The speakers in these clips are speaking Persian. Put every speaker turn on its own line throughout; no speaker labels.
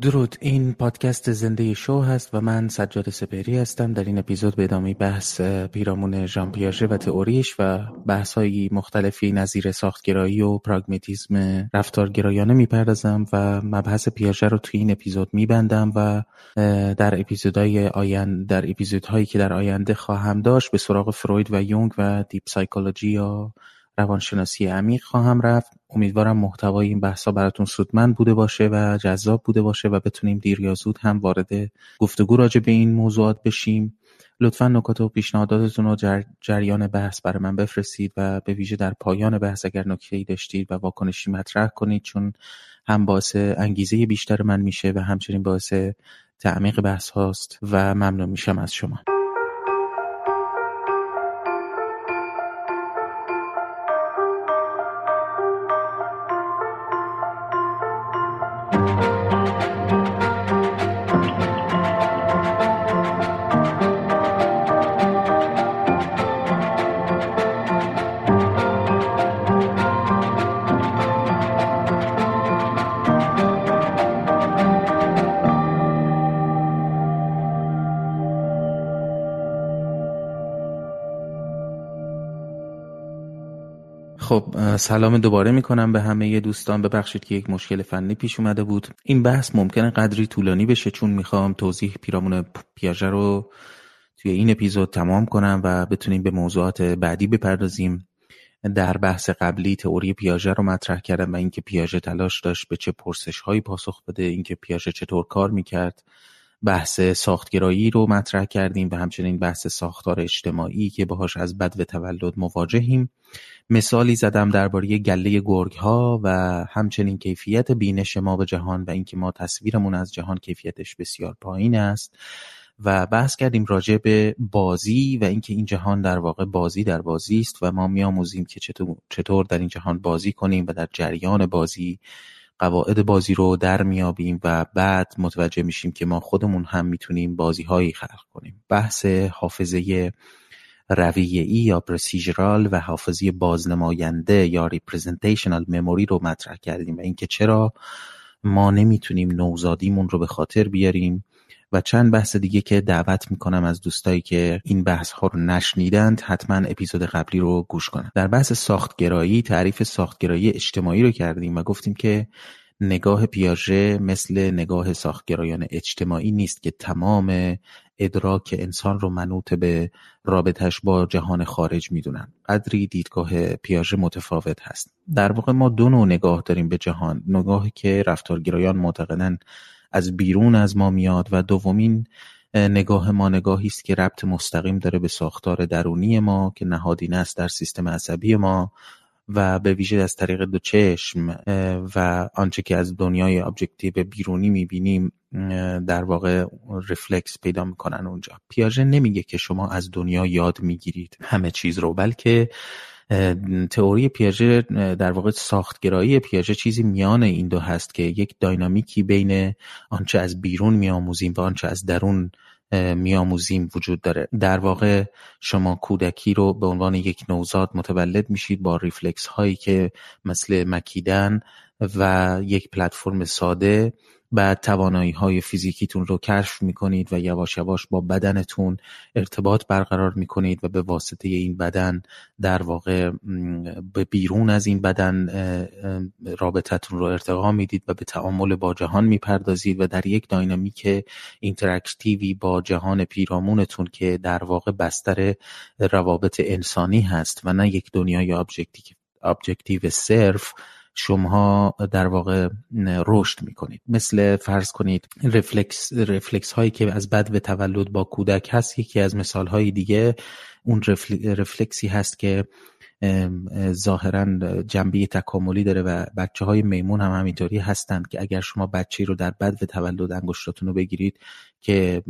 درود. این پادکست زنده شو هست و من سجاد سپری هستم. در این اپیزود به ادامه بحث پیرامون ژان پیاژه و تئوریش و بحث مختلفی نظیر ساختگرایی و پراگماتیسم رفتارگرایانه می‌پردازم و مبحث پیاژه رو توی این اپیزود میبندم و در اپیزودهای آینده در اپیزودهایی که در آینده خواهم داشت به سراغ فروید و یونگ و دیپ سایکولوژی یا روانشناسی عمیق خواهم رفت. امیدوارم محتوای این بحثا براتون سودمند بوده باشه و جذاب بوده باشه و بتونیم دیر یا زود هم وارد گفتگو راجع به این موضوعات بشیم. لطفا نکات و پیشنهاداتتون رو جر... جریان بحث برای من بفرستید و به ویژه در پایان بحث اگر نکته ای داشتید و واکنشی مطرح کنید چون هم باعث انگیزه بیشتر من میشه و همچنین باعث تعمیق بحث هاست و ممنون میشم از شما. سلام دوباره می‌کنم به همه دوستان. ببخشید که یک مشکل فنی پیش اومده بود. این بحث ممکنه قدری طولانی بشه چون می‌خوام توضیح پیرامون پیاژه رو توی این اپیزود تمام کنم و بتونیم به موضوعات بعدی بپردازیم. در بحث قبلی تئوری پیاژه رو مطرح کردم و اینکه پیاژه تلاش داشت به چه پرسش هایی پاسخ بده اینکه پیاژه چطور کار می‌کرد. بحث ساختگرایی رو مطرح کردیم و همچنین بحث ساختار اجتماعی که باهاش از بد و تولد مواجهیم. مثالی زدم درباره گله گرگ ها و همچنین کیفیت بینش ما به جهان و اینکه ما تصویرمون از جهان کیفیتش بسیار پایین است. و بحث کردیم راجع به بازی و اینکه این جهان در واقع بازی در بازی است و ما میآموزیم که چطور در این جهان بازی کنیم و در جریان بازی قواعد بازی رو در میابیم و بعد متوجه میشیم که ما خودمون هم می‌تونیم بازی هایی خلق کنیم. بحث حافظه رویه ای یا پرسیجرال و حافظه بازنماینده یا ریپرزنتیشنال مموری رو مطرح کردیم و اینکه چرا ما نمی‌تونیم نوزادیمون رو به خاطر بیاریم. و چند بحث دیگه که دعوت می‌کنم از دوستایی که این بحث ها رو نشنیدند حتما اپیزود قبلی رو گوش کنن. در بحث ساختگرایی تعریف ساختگرایی اجتماعی رو کردیم و گفتیم که نگاه پیاژه مثل نگاه ساختگرایان اجتماعی نیست که تمام ادراک انسان رو منوط به رابطش با جهان خارج می‌دونن. قدری دیدگاه پیاژه متفاوت هست. در واقع ما دو نوع نگاه داریم به جهان. نگاهی که رفتارگرایان معتقدن از بیرون از ما میاد و دومین نگاه ما نگاهی است که ربط مستقیم داره به ساختار درونی ما که نهادینه است در سیستم عصبی ما و به ویژه از طریق دو چشم و آنچه که از دنیای objective بیرونی می‌بینیم در واقع رفلکس پیدا می‌کنن اونجا. پیاژه نمیگه که شما از دنیا یاد می‌گیرید همه چیز رو بلکه تئوری پیاژه در واقع ساختگرایی پیاژه چیزی میان این دو هست که یک داینامیکی بین آنچه از بیرون میآموزیم و آنچه از درون میآموزیم وجود داره. در واقع شما کودکی رو به عنوان یک نوزاد متولد میشید با ریفلکس هایی که مثل مکیدن و یک پلتفرم ساده بعد توانایی های فیزیکیتون رو کشف می‌کنید و یواش یواش با بدنتون ارتباط برقرار می‌کنید و به واسطه این بدن در واقع به بیرون از این بدن رابطتون رو ارتقا می‌دید و به تعامل با جهان می‌پردازید و در یک dynamic interactive ی با جهان پیرامونتون که در واقع بستر روابط انسانی هست و نه یک دنیای objective صرف شما در واقع رشد می‌کنید. مثل فرض کنید رفلکس, رفلکس هایی که از بدو تولد با کودک هست یکی از مثال های دیگه اون رفلکسی هست که ظاهرا جنبه تکاملی داره و بچه های میمون هم همینطوری هستند که اگر شما بچه رو در بدو تولد انگشتاتون رو بگیرید که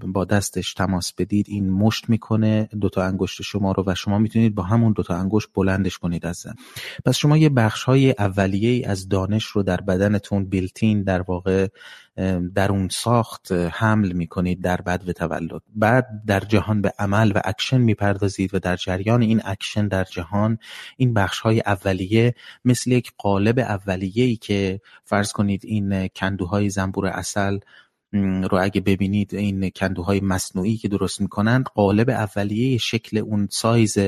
با دستش تماس بدید این مشت می‌کنه دوتا انگشت شما رو و شما می‌تونید با همون دوتا انگشت بلندش کنید از زمین. پس شما یه بخش های اولیه از دانش رو در بدنتون built-in در واقع در اون ساخت حمل می‌کنید در بدو تولد. بعد در جهان به عمل و اکشن می‌پردازید و در جریان این اکشن در جهان این بخش های اولیه مثل یک قالب اولیه ای که فرض کنید این کندوهای زنبور عسل رو اگه ببینید این کندوهای مصنوعی که درست می‌کنند قالب اولیه شکل اون سایز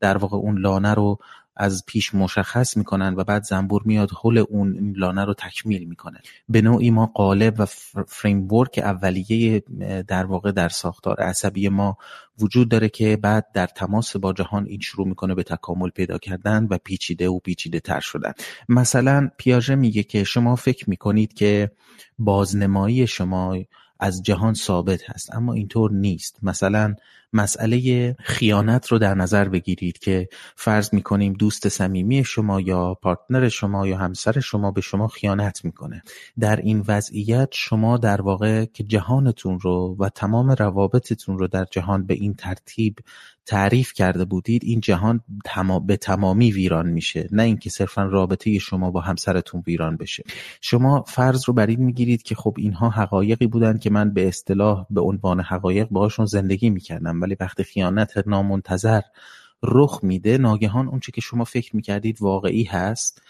در واقع اون لانه رو از پیش مشخص می‌کنن و بعد زنبور میاد حل اون لانه رو تکمیل می‌کنه. به نوعی ما قالب و فریمورک اولیه در واقع در ساختار عصبی ما وجود داره که بعد در تماس با جهان این شروع می‌کنه به تکامل پیدا کردن و پیچیده و پیچیده تر شدن. مثلا پیاژه میگه که شما فکر می‌کنید که بازنمایی شما از جهان ثابت هست اما اینطور نیست. مثلا مسئله خیانت رو در نظر بگیرید که فرض می‌کنیم دوست صمیمی شما یا پارتنر شما یا همسر شما به شما خیانت می‌کنه. در این وضعیت شما در واقع که جهانتون رو و تمام روابطتون رو در جهان به این ترتیب تعریف کرده بودید این جهان به تمامی ویران میشه. نه اینکه صرفا رابطه شما با همسرتون ویران بشه. شما فرض رو بر این می‌گیرید که خب اینها حقایقی بودن که من به اصطلاح به عنوان حقایق باهاشون زندگی می‌کردم. ولی وقتی خیانت نامنتظر رخ میده ناگهان اونچه که شما فکر می‌کردید واقعی هست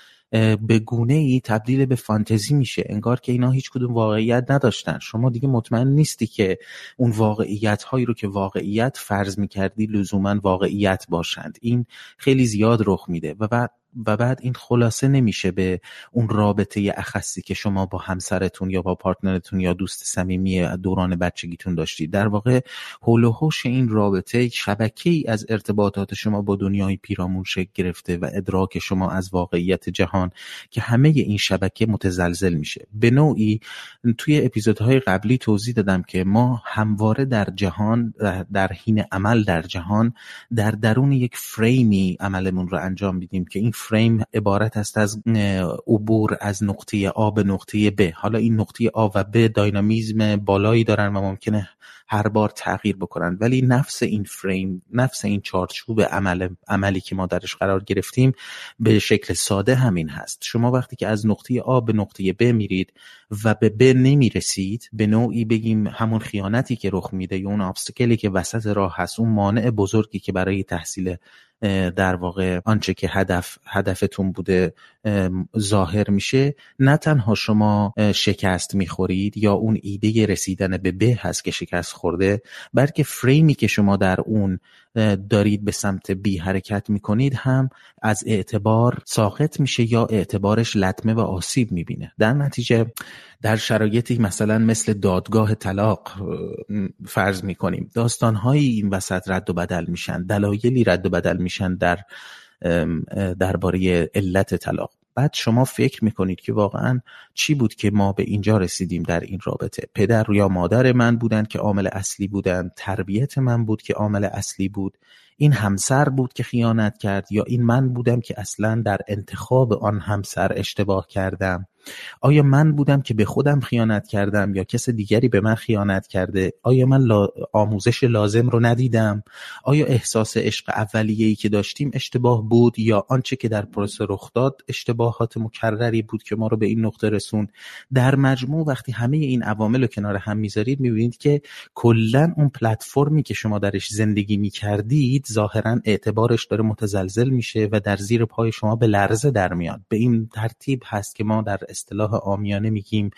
به گونه ای تبدیل به فانتزی میشه. انگار که اینا هیچ کدوم واقعیت نداشتن. شما دیگه مطمئن نیستی که اون واقعیت هایی رو که واقعیت فرض می‌کردی لزوما واقعیت باشند. این خیلی زیاد رخ میده. و بعد و بعد این خلاصه نمیشه به اون رابطه اخصی که شما با همسرتون یا با پارتنرتون یا دوست صمیمی دوران بچگیتون داشتید. در واقع حول و این رابطه شبکه ای از ارتباطات شما با دنیای پیرامون شکل گرفته و ادراک شما از واقعیت جهان که همه این شبکه متزلزل میشه. به نوعی توی اپیزودهای قبلی توضیح دادم که ما همواره در جهان در حین عمل در جهان در درون یک فریمی عملمون رو انجام میدیم که این فریم عبارت است از عبور از نقطه آ به نقطه ب حالا این نقطه آ و ب داینامیزم بالایی دارن و ممکنه هر بار تغییر بکنن. ولی نفس این فریم نفس این چارچوب عمل عملی که ما درش قرار گرفتیم به شکل ساده همین هست. شما وقتی که از نقطه آ به نقطه ب میرید و به ب نمی‌رسید به نوعی بگیم همون خیانتی که رخ میده یا اون ابستکلی که وسط راه هست اون مانع بزرگی که برای تحصیل در واقع آنچه که هدف هدفتون بوده ظاهر میشه. نه تنها شما شکست می‌خورید یا اون ایده رسیدن به به هست که شکست خورده بلکه فریمی که شما در اون دارید به سمت بی حرکت می‌کنید هم از اعتبار ساقط میشه یا اعتبارش لطمه و آسیب می‌بینه. در نتیجه در شرایطی مثلا مثل دادگاه طلاق فرض می‌کنیم داستانهایی این وسط رد و بدل میشن دلایلی رد و بدل میشن در درباره علت طلاق. بعد شما فکر می‌کنید که واقعا چی بود که ما به اینجا رسیدیم در این رابطه؟ پدر یا مادر من بودند که عامل اصلی بودند تربیت من بود که عامل اصلی بود این همسر بود که خیانت کرد یا این من بودم که اصلا در انتخاب آن همسر اشتباه کردم؟ آیا من بودم که به خودم خیانت کردم یا کس دیگری به من خیانت کرده؟ آیا من آموزش لازم رو ندیدم؟ آیا احساس عشق اولیه‌ای که داشتیم اشتباه بود یا آنچه که در پروسه رخ داد اشتباهات مکرری بود که ما رو به این نقطه رسون در مجموع وقتی همه این عوامل رو کنار هم می‌ذارید می‌بینید که کلا اون پلتفرمی که شما درش زندگی می‌کردید ظاهرا اعتبارش داره متزلزل میشه و در زیر پای شما به لرزه در میاد. به این ترتیب هست که ما در اصطلاح آمیانه میگیم.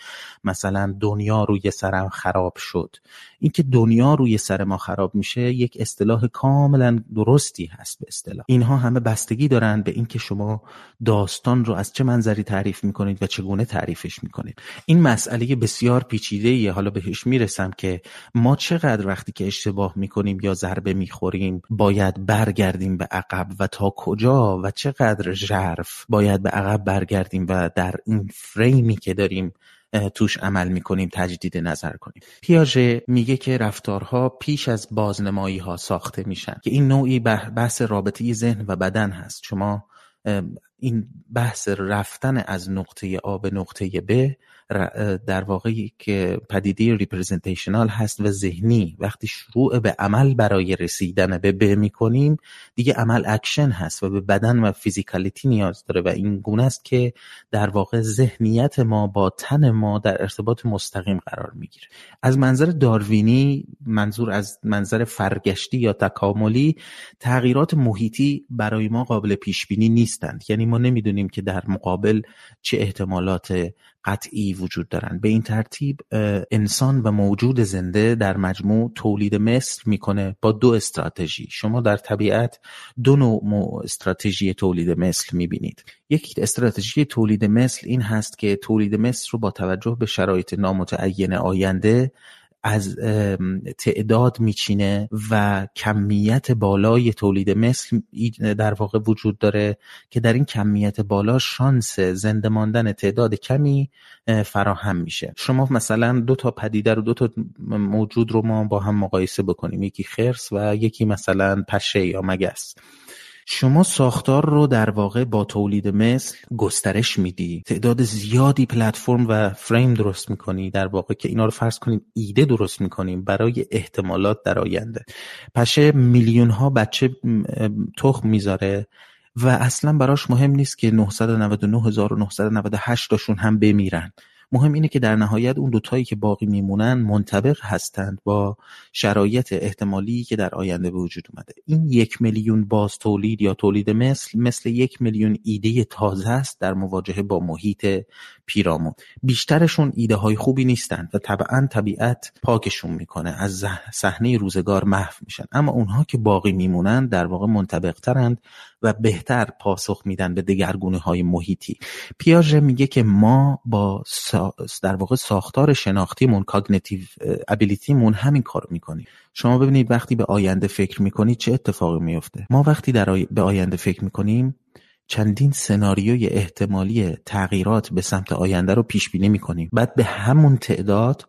مثلا دنیا روی سرم خراب شد. اینکه دنیا روی سر ما خراب میشه یک اصطلاح کاملا درستی هست به اصطلاح. اینها همه بستگی دارند به اینکه شما داستان رو از چه منظری تعریف می‌کنید و چگونه تعریفش می‌کنید. این مسئله بسیار پیچیده ایه حالا بهش می‌رسم که ما چقدر وقتی که اشتباه می‌کنیم یا ضربه می‌خوریم باید برگردیم به عقب و تا کجا و چقدر ژرف باید به عقب برگردیم و در این فریمی که داریم توش عمل می‌کنیم تجدید نظر کنیم. پیاژه میگه که رفتارها پیش از بازنمایی ها ساخته میشن. که این نوعی بحث رابطه ذهن و بدن هست. شما این بحث رفتن از نقطه آ به نقطه ب در واقع یک پدیده representational هست و ذهنی. وقتی شروع به عمل برای رسیدن به به می‌کنیم دیگه عمل اکشن هست و به بدن و physicality نیاز داره و این گونه است که در واقع ذهنیت ما با تن ما در ارتباط مستقیم قرار می‌گیره. از منظر داروینی منظور از منظر فرگشتی یا تکاملی تغییرات محیطی برای ما قابل پیش بینی نیستند. یعنی ما نمی‌دونیم که در مقابل چه احتمالات قطعی وجود دارند به این ترتیب انسان و موجود زنده در مجموع تولید مثل می‌کنه با دو استراتژی. شما در طبیعت دو نوع استراتژی تولید مثل می‌بینید. یک استراتژی تولید مثل این هست که تولید مثل رو با توجه به شرایط نامتعین آینده از تعداد میچینه و کمیت بالای تولید مثل در واقع وجود داره که در این کمیت بالا شانس زنده ماندن تعداد کمی فراهم میشه. شما مثلا دو تا پدیده رو دو تا موجود رو ما با هم مقایسه بکنیم. یکی خرس و یکی مثلا پشه یا مگس. شما ساختار رو در واقع با تولید مثل گسترش میدی. تعداد زیادی پلتفرم و فریم درست می‌کنی در واقع که اینا رو فرض کنیم ایده درست می‌کنیم برای احتمالات در آینده. پشه میلیون ها بچه تخم می‌ذاره و اصلا براش مهم نیست که 999998 تاشون هم بمیرن. مهم اینه که در نهایت اون دوتایی که باقی میمونن منطبق هستند با شرایط احتمالی که در آینده به وجود اومده. این یک میلیون باز تولید یا تولید مثل مثل یک میلیون ایده تازه است در مواجهه با محیط پیرامون. بیشترشون ایده های خوبی نیستند و طبعا طبیعت پاکشون می‌کنه از صحنه روزگار محو میشن. اما اونها که باقی میمونن در واقع منطبق ترند و بهتر پاسخ میدن به دگرگونی های محیطی. پیاژه میگه که ما با در واقع ساختار شناختیمون cognitive ability مون همین کار می‌کنیم. شما ببینید وقتی به آینده فکر می‌کنید چه اتفاقی میفته ما وقتی در به آینده فکر می‌کنیم چندین سناریوی احتمالی تغییرات به سمت آینده رو پیش بینی می‌کنیم. بعد به همون تعداد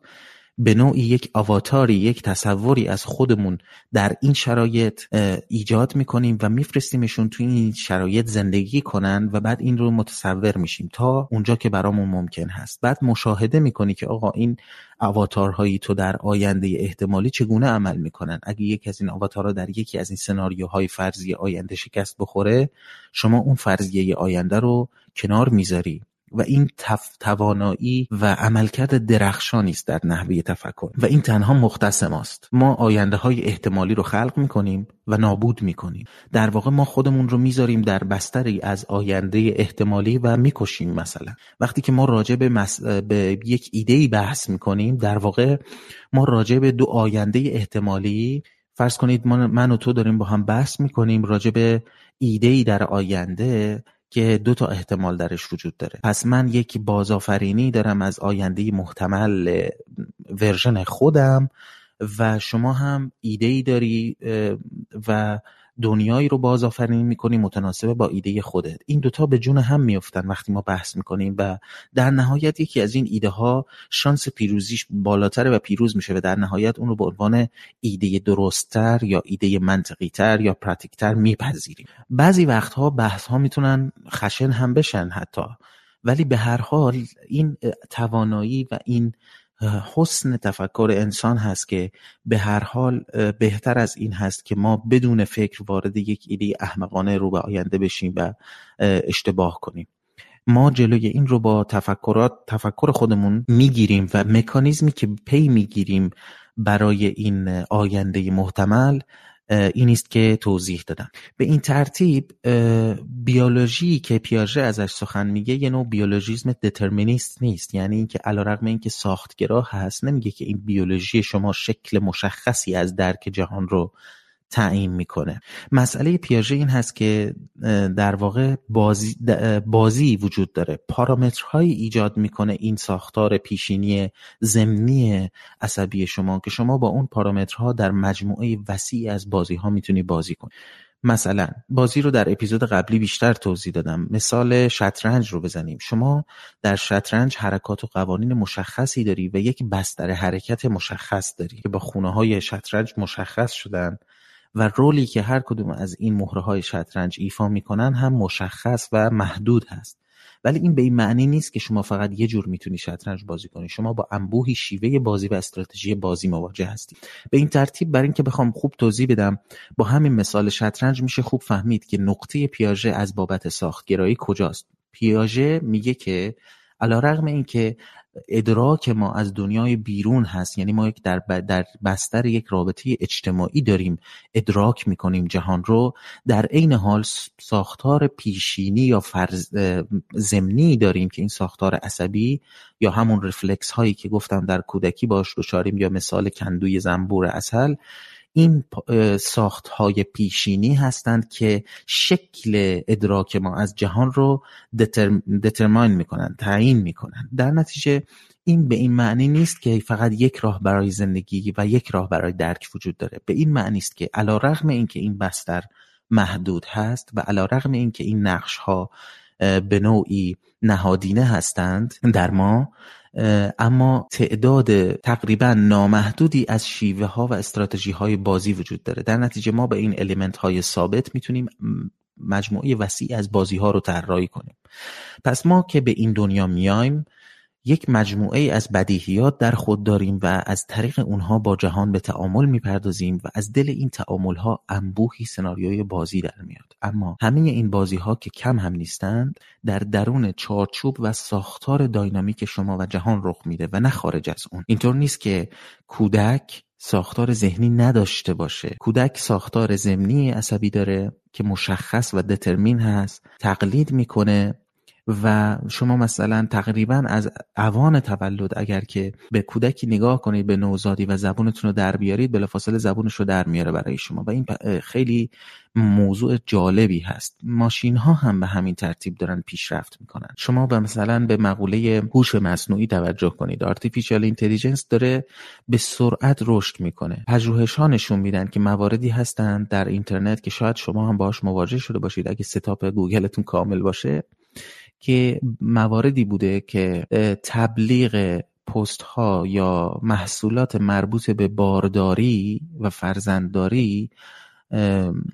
به نوعی یک آواتاری یک تصوری از خودمون در این شرایط ایجاد می‌کنیم و میفرستیمشون توی این شرایط زندگی کنن و بعد این رو متصور میشیم تا اونجا که برامون ممکن هست. بعد مشاهده می‌کنی که آقا این آواتارهایی تو در آینده احتمالی چگونه عمل می‌کنن؟ اگه یکی از این آواتارها در یکی از این سناریوهای فرضی آینده شکست بخوره شما اون فرضیه آینده رو کنار می‌ذاری. و این توانایی و عملکرد درخشانی است در نحوه تفکر. و این تنها مختص ماست. ما آینده های احتمالی رو خلق می‌کنیم و نابود می‌کنیم. در واقع ما خودمون رو می‌ذاریم در بستری از آینده احتمالی و می‌کشیم مثلا. وقتی که ما راجع به, به یک ایده بحث می‌کنیم در واقع ما راجع به دو آینده احتمالی فرض کنید من و تو داریم با هم بحث می‌کنیم راجع به ایده ای در آینده که دو تا احتمال درش وجود داره. پس من یک بازآفرینی دارم از آینده محتمل ورژن خودم و شما هم ایده ای داری و دنیایی رو بازآفرینی می‌کنی متناسب با ایده خودت. این دوتا به جون هم میفتن وقتی ما بحث می‌کنیم و در نهایت یکی از این ایده ها شانس پیروزیش بالاتره و پیروز میشه و در نهایت اون رو به عنوان ایده درستتر یا ایده منطقی تر یا پراتیکتر میپذیریم. بعضی وقتها بحث ها می‌تونن خشن هم بشن حتی. ولی به هر حال این توانایی و این حسن تفکر انسان هست که به هر حال بهتر از این هست که ما بدون فکر وارد یک ایده احمقانه رو به آینده بشیم و اشتباه کنیم. ما جلوی این رو با تفکرات تفکر خودمون می‌گیریم و مکانیزمی که پی می‌گیریم برای این آینده محتمل این است که توضیح دادم. به این ترتیب بیولوژی که پیاژه ازش سخن میگه یه نوع بیولوژیزم دترمینیست نیست. یعنی اینکه علیرغم اینکه ساختگرا هست نمیگه که این بیولوژی شما شکل مشخصی از درک جهان رو تعیین می‌کنه. مسئله پیاژه این هست که در واقع بازی, بازی وجود داره. پارامترهایی ایجاد می‌کنه این ساختار پیشینی زمینی عصبی شما که شما با اون پارامترها در مجموعه وسیع از بازی ها می‌تونی بازی کنی. مثلا بازی رو در اپیزود قبلی بیشتر توضیح دادم. مثال شطرنج رو بزنیم. شما در شطرنج حرکات و قوانین مشخصی داری و یک بستر حرکت مشخص داری که با خونه های شطرنج مشخص شدن. و رولی که هر کدوم از این های شطرنج ایفا می‌کنن هم مشخص و محدود هست. ولی این به این معنی نیست که شما فقط یه جور می‌تونی شطرنج بازی کنی. شما با انبوهی شیوه بازی و استراتژی بازی مواجه هستی. به این ترتیب برای اینکه بخوام خوب توضیح بدم با همین مثال شطرنج میشه خوب فهمید که نقطه پیاژه از بابت ساختگرایی کجاست. پیاژه میگه که علیرغم اینکه ادراک ما از دنیای بیرون هست. یعنی ما یک در, در بستر یک رابطه اجتماعی داریم. ادراک می‌کنیم جهان رو. در عین حال ساختار پیشینی یا فرض زمینی داریم که این ساختار عصبی یا همون رفلکس هایی که گفتم در کودکی باش دچاریم یا مثال کندوی زنبور اصل این ساخت های پیشینی هستند که شکل ادراک ما از جهان رو دترماین می‌کنن تعیین می‌کنن. در نتیجه این به این معنی نیست که فقط یک راه برای زندگی و یک راه برای درک وجود داره. به این معنی است که علا رغم این که این بستر محدود هست و علا رغم این که این نقش ها به نوعی نهادینه هستند در ما اما تعداد تقریبا نامحدودی از شیوه ها و استراتژی های بازی وجود داره. در نتیجه ما به این الیمنت های ثابت می‌تونیم مجموعه وسیع از بازی ها رو طراحی کنیم. پس ما که به این دنیا میایم یک مجموعه از بدیهیات در خود داریم و از طریق اونها با جهان به تعامل می‌پردازیم و از دل این تعامل ها انبوهی سناریوی بازی در میاد. اما همه این بازی ها که کم هم نیستند در درون چارچوب و ساختار داینامیک شما و جهان رخ میده و نه خارج از اون. اینطور نیست که کودک ساختار ذهنی نداشته باشه. کودک ساختار ضمنی عصبی داره که مشخص و determine هست تقلید می‌کنه و شما مثلا تقریبا از اوان تولد اگر که به کودکی نگاه کنید به نوزادی و زبونتون رو در بیارید بلافاصله زبونش رو در میاره برای شما. و این خیلی موضوع جالبی هست. ماشین ها هم به همین ترتیب دارن پیشرفت می‌کنن. شما به مثلا به مقوله هوش مصنوعی توجه کنید. artificial intelligence داره به سرعت رشد می‌کنه. پژوهش ها نشون میدن که مواردی هستند در اینترنت که شاید شما هم باش مواجه شده باشید. اگه ستاپ گوگلتون کامل باشه که مواردی بوده که تبلیغ پست ها یا محصولات مربوط به بارداری و فرزندداری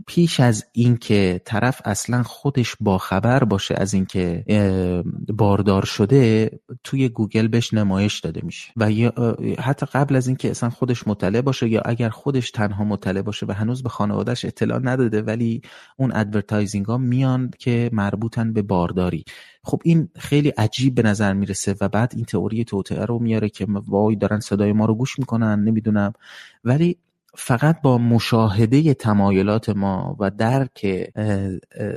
پیش از اینکه طرف اصلا خودش باخبر باشه از اینکه باردار شده توی گوگل بهش نمایش داده میشه. و حتی قبل از اینکه اصلا خودش مطلع باشه یا اگر خودش تنها مطلع باشه و هنوز به خانوادهش اطلاع نداده ولی اون advertising ها میان که مربوطن به بارداری. خب این خیلی عجیب به نظر می‌رسه و بعد این تئوری توطئه رو میاره که وای دارن صدای ما رو گوش می‌کنن نمی‌دونم. ولی فقط با مشاهده تمایلات ما و درک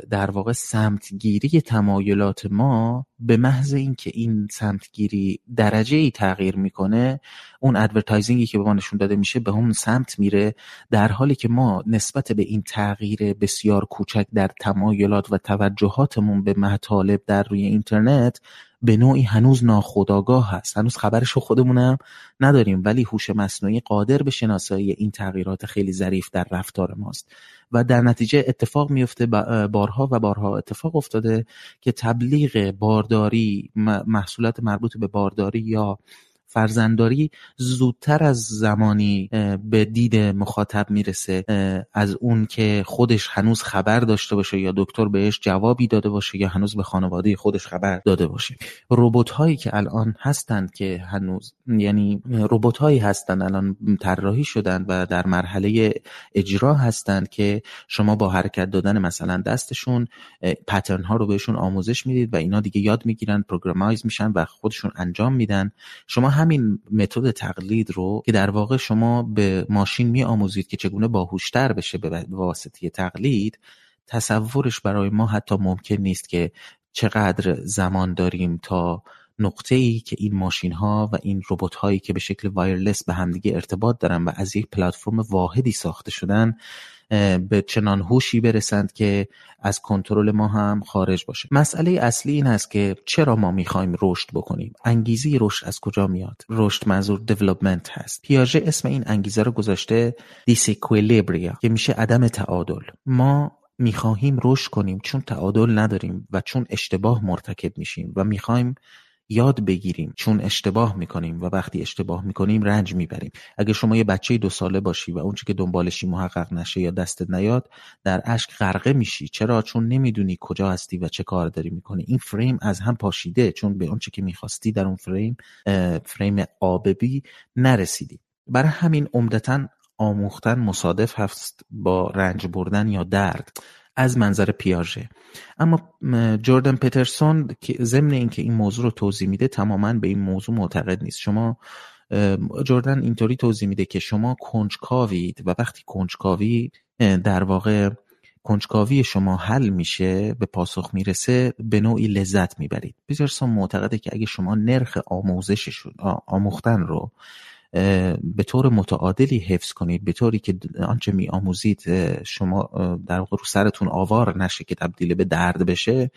در واقع سمتگیری تمایلات ما به محض اینکه این سمتگیری درجه ای تغییر می‌کنه اون advertising ی که به ما نشون داده میشه به اون سمت میره در حالی که ما نسبت به این تغییر بسیار کوچک در تمایلات و توجهاتمون به مطالب در روی اینترنت به نوعی هنوز ناخودآگاه هست. هنوز خبرش رو خودمونم نداریم ولی هوش مصنوعی قادر به شناسایی این تغییرات خیلی ظریف در رفتار ماست. و در نتیجه اتفاق میفته بارها و بارها اتفاق افتاده که تبلیغ بارداری محصولات مربوط به بارداری یا فرزندداری زودتر از زمانی به دید مخاطب می‌رسه از اون که خودش هنوز خبر داشته باشه یا دکتر بهش جوابی داده باشه یا هنوز به خانواده خودش خبر داده باشه. ربات هایی که الان هستند که هنوز یعنی ربات هایی هستند الان طراحی شدن و در مرحله اجرا هستند که شما با حرکت دادن مثلا دستشون pattern ها رو بهشون آموزش می‌دید و اینا دیگه یاد می‌گیرن programize میشن و خودشون انجام میدن. شما همین متد تقلید رو که در واقع شما به ماشین می آموزید که چگونه باهوشتر بشه به واسطه تقلید تصورش برای ما حتی ممکن نیست که چقدر زمان داریم تا نقطه ای که این ماشین ها و این ربات هایی که به شکل wireless به همدیگه ارتباط دارن و از یک پلتفرم واحدی ساخته شدن به چنان هوشی برسند که از کنترل ما هم خارج باشه. مسئله اصلی این است که چرا ما می‌خوایم رشد بکنیم؟ انگیزه رشد از کجا میاد؟ رشد منظور دیولپمنت هست. پیاژه اسم این انگیزه رو گذاشته دیسیکویلیبریا که میشه عدم تعادل. ما می‌خواهیم رشد کنیم چون تعادل نداریم و چون اشتباه مرتکب میشیم و می‌خوایم یاد بگیریم. چون اشتباه می‌کنیم و وقتی اشتباه می‌کنیم رنج می‌بریم. اگه شما یه بچه دو ساله باشی و اون که دنبالشی محقق نشه یا دستت نیاد در اشک غرقه میشی. چرا؟ چون نمی‌دونی کجا هستی و چه کار داری می‌کنی. این فریم از هم پاشیده. چون به اون که می‌خواستی در اون فریم فریم آببی نرسیدی. برای همین عمدتا آموختن مصادف هست با رنج بردن یا درد. از منظر پیاژه اما جوردن پترسون که ضمن اینکه این موضوع رو توضیح میده تماما به این موضوع معتقد نیست. شما جردن اینطوری توضیح میده که شما کنجکاوید و وقتی کنجکاوی در واقع کنجکاوی شما حل میشه به پاسخ می‌رسه به نوعی لذت می‌برید. پیترسون معتقده که اگه شما نرخ آموزش آموختن رو به طور متعادلی حفظ کنید به طوری که آنچه می آموزید شما در واقع رو سرتون آوار نشه که تبدیل به درد بشه.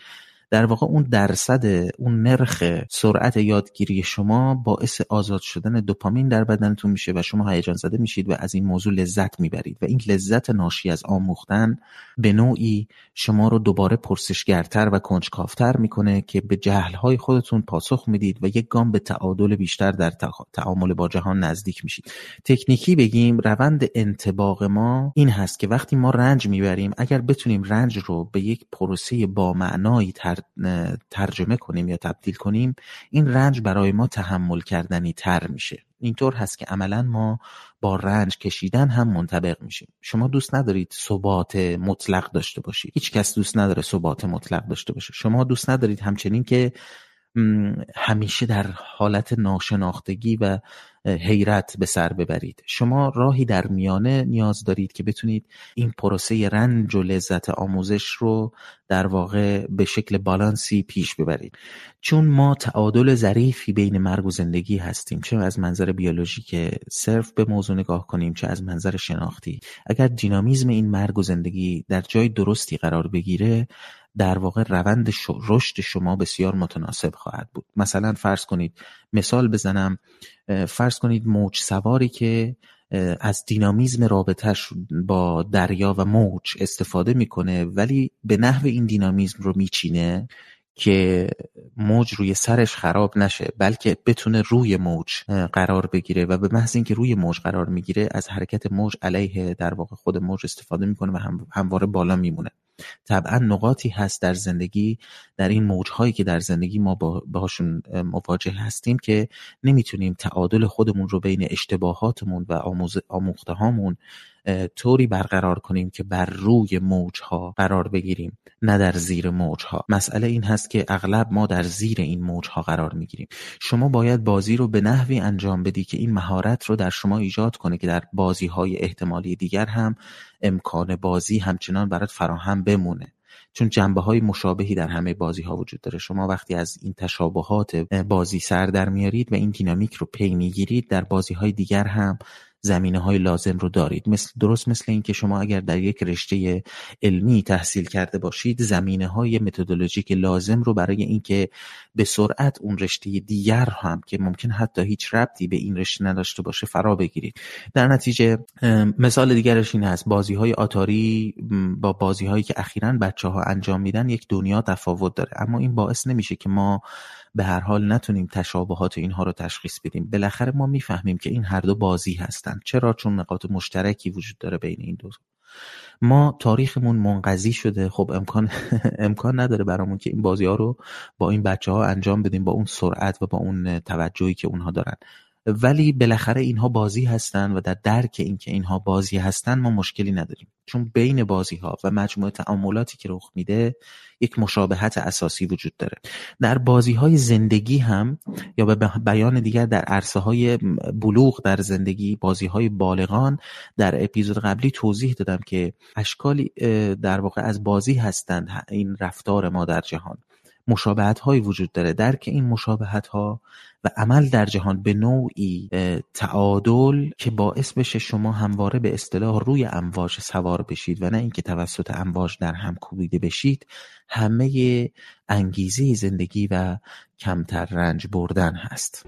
در واقع اون درصد اون نرخ سرعت یادگیری شما باعث آزاد شدن دوپامین در بدنتون میشه و شما هیجان زده میشید و از این موضوع لذت می‌برید و این لذت ناشی از آموختن به نوعی شما رو دوباره پرسشگرتر و کنجکافتر می‌کنه که به جهلهای خودتون پاسخ می‌دید و یک گام به تعادل بیشتر در تعامل با جهان نزدیک میشید. تکنیکی بگیم روند انتباق ما این هست که وقتی ما رنج می‌بریم اگر بتونیم رنج رو به یک پروسه با معنایی ترجمه کنیم یا تبدیل کنیم این رنج برای ما تحمل کردنی تر میشه. اینطور هست که عملا ما با رنج کشیدن هم منطبق میشیم. شما دوست ندارید ثبات مطلق داشته باشید. هیچ کس دوست نداره ثبات مطلق داشته باشه. شما دوست ندارید همچنین که همیشه در حالت ناشناختگی و حیرت به سر ببرید. شما راهی در میانه نیاز دارید که بتونید این پروسه رنج و لذت آموزش رو در واقع به شکل بالانسی پیش ببرید. چون ما تعادل ظریفی بین مرگ و زندگی هستیم چه از منظر بیولوژیک صرف به موضوع نگاه کنیم چه از منظر شناختی. اگر دینامیزم این مرگ و زندگی در جای درستی قرار بگیره در واقع روند رشد شما بسیار متناسب خواهد بود. مثلا فرض کنید مثال بزنم فرض کنید موج سواری که از دینامیزم رابطهش با دریا و موج استفاده می‌کنه ولی به نحو این دینامیزم رو میچینه. که موج روی سرش خراب نشه بلکه بتونه روی موج قرار بگیره و به محض اینکه روی موج قرار می‌گیره از حرکت موج علیه در واقع خود موج استفاده می‌کنه و همواره بالا میمونه. طبعا نقاطی هست در زندگی در این موجهایی که در زندگی ما باهاشون مواجه هستیم که نمی‌تونیم تعادل خودمون رو بین اشتباهاتمون و آموخته هامون طوری برقرار کنیم که بر روی موجها قرار بگیریم نه در زیر موجها. مسئله این هست که اغلب ما در زیر این موجها قرار می‌گیریم. شما باید بازی رو به نحوی انجام بدی که این مهارت رو در شما ایجاد کنه که در بازی های احتمالی دیگر هم امکان بازی همچنان برات فراهم بمونه. چون جنبه های مشابهی در همه بازی ها وجود داره. شما وقتی از این تشابهات بازی سر در میارید و این دینامیک رو پی می‌گیرید در بازی های دیگر هم زمینه های لازم رو دارید. مثل درست مثل اینکه شما اگر در یک رشته علمی تحصیل کرده باشید زمینه های متدولوژیک لازم رو برای اینکه به سرعت اون رشته دیگر هم که ممکن حتی هیچ ربطی به این رشته نداشته باشه فرا بگیرید. در نتیجه مثال دیگرش این هست. بازی های آتاری با بازی هایی که اخیرا بچه ها انجام میدن یک دنیا تفاوت داره. اما این باعث نمیشه که ما به هر حال نتونیم تشابهات اینها رو تشخیص بدیم. بالاخره ما می‌فهمیم که این هر دو بازی هستند چرا؟ چون نقاط مشترکی وجود داره بین این دو. ما تاریخمون منقضی شده. خب امکان امکان نداره برامون که این بازی ها رو با این بچه ها انجام بدیم با اون سرعت و با اون توجهی که اونها دارن. ولی بالاخره اینها بازی هستن و در درک اینکه اینها بازی هستن ما مشکلی نداریم. چون بین بازی ها و مجموعه تعاملاتی که رخ میده یک مشابهت اساسی وجود داره. در بازی های زندگی هم یا به بیان دیگر در عرصه های بلوغ در زندگی بازی های بالغان در اپیزود قبلی توضیح دادم که اشکالی در واقع از بازی هستند این رفتار ما در جهان. مشابهت هایی وجود داره. درک این مشابهت ها و عمل در جهان به نوعی تعادل که باعث بشه شما همواره به اصطلاح روی امواج سوار بشید و نه اینکه توسط امواج در هم کوبیده بشید همه انگیزه زندگی و کمتر رنج بردن هست.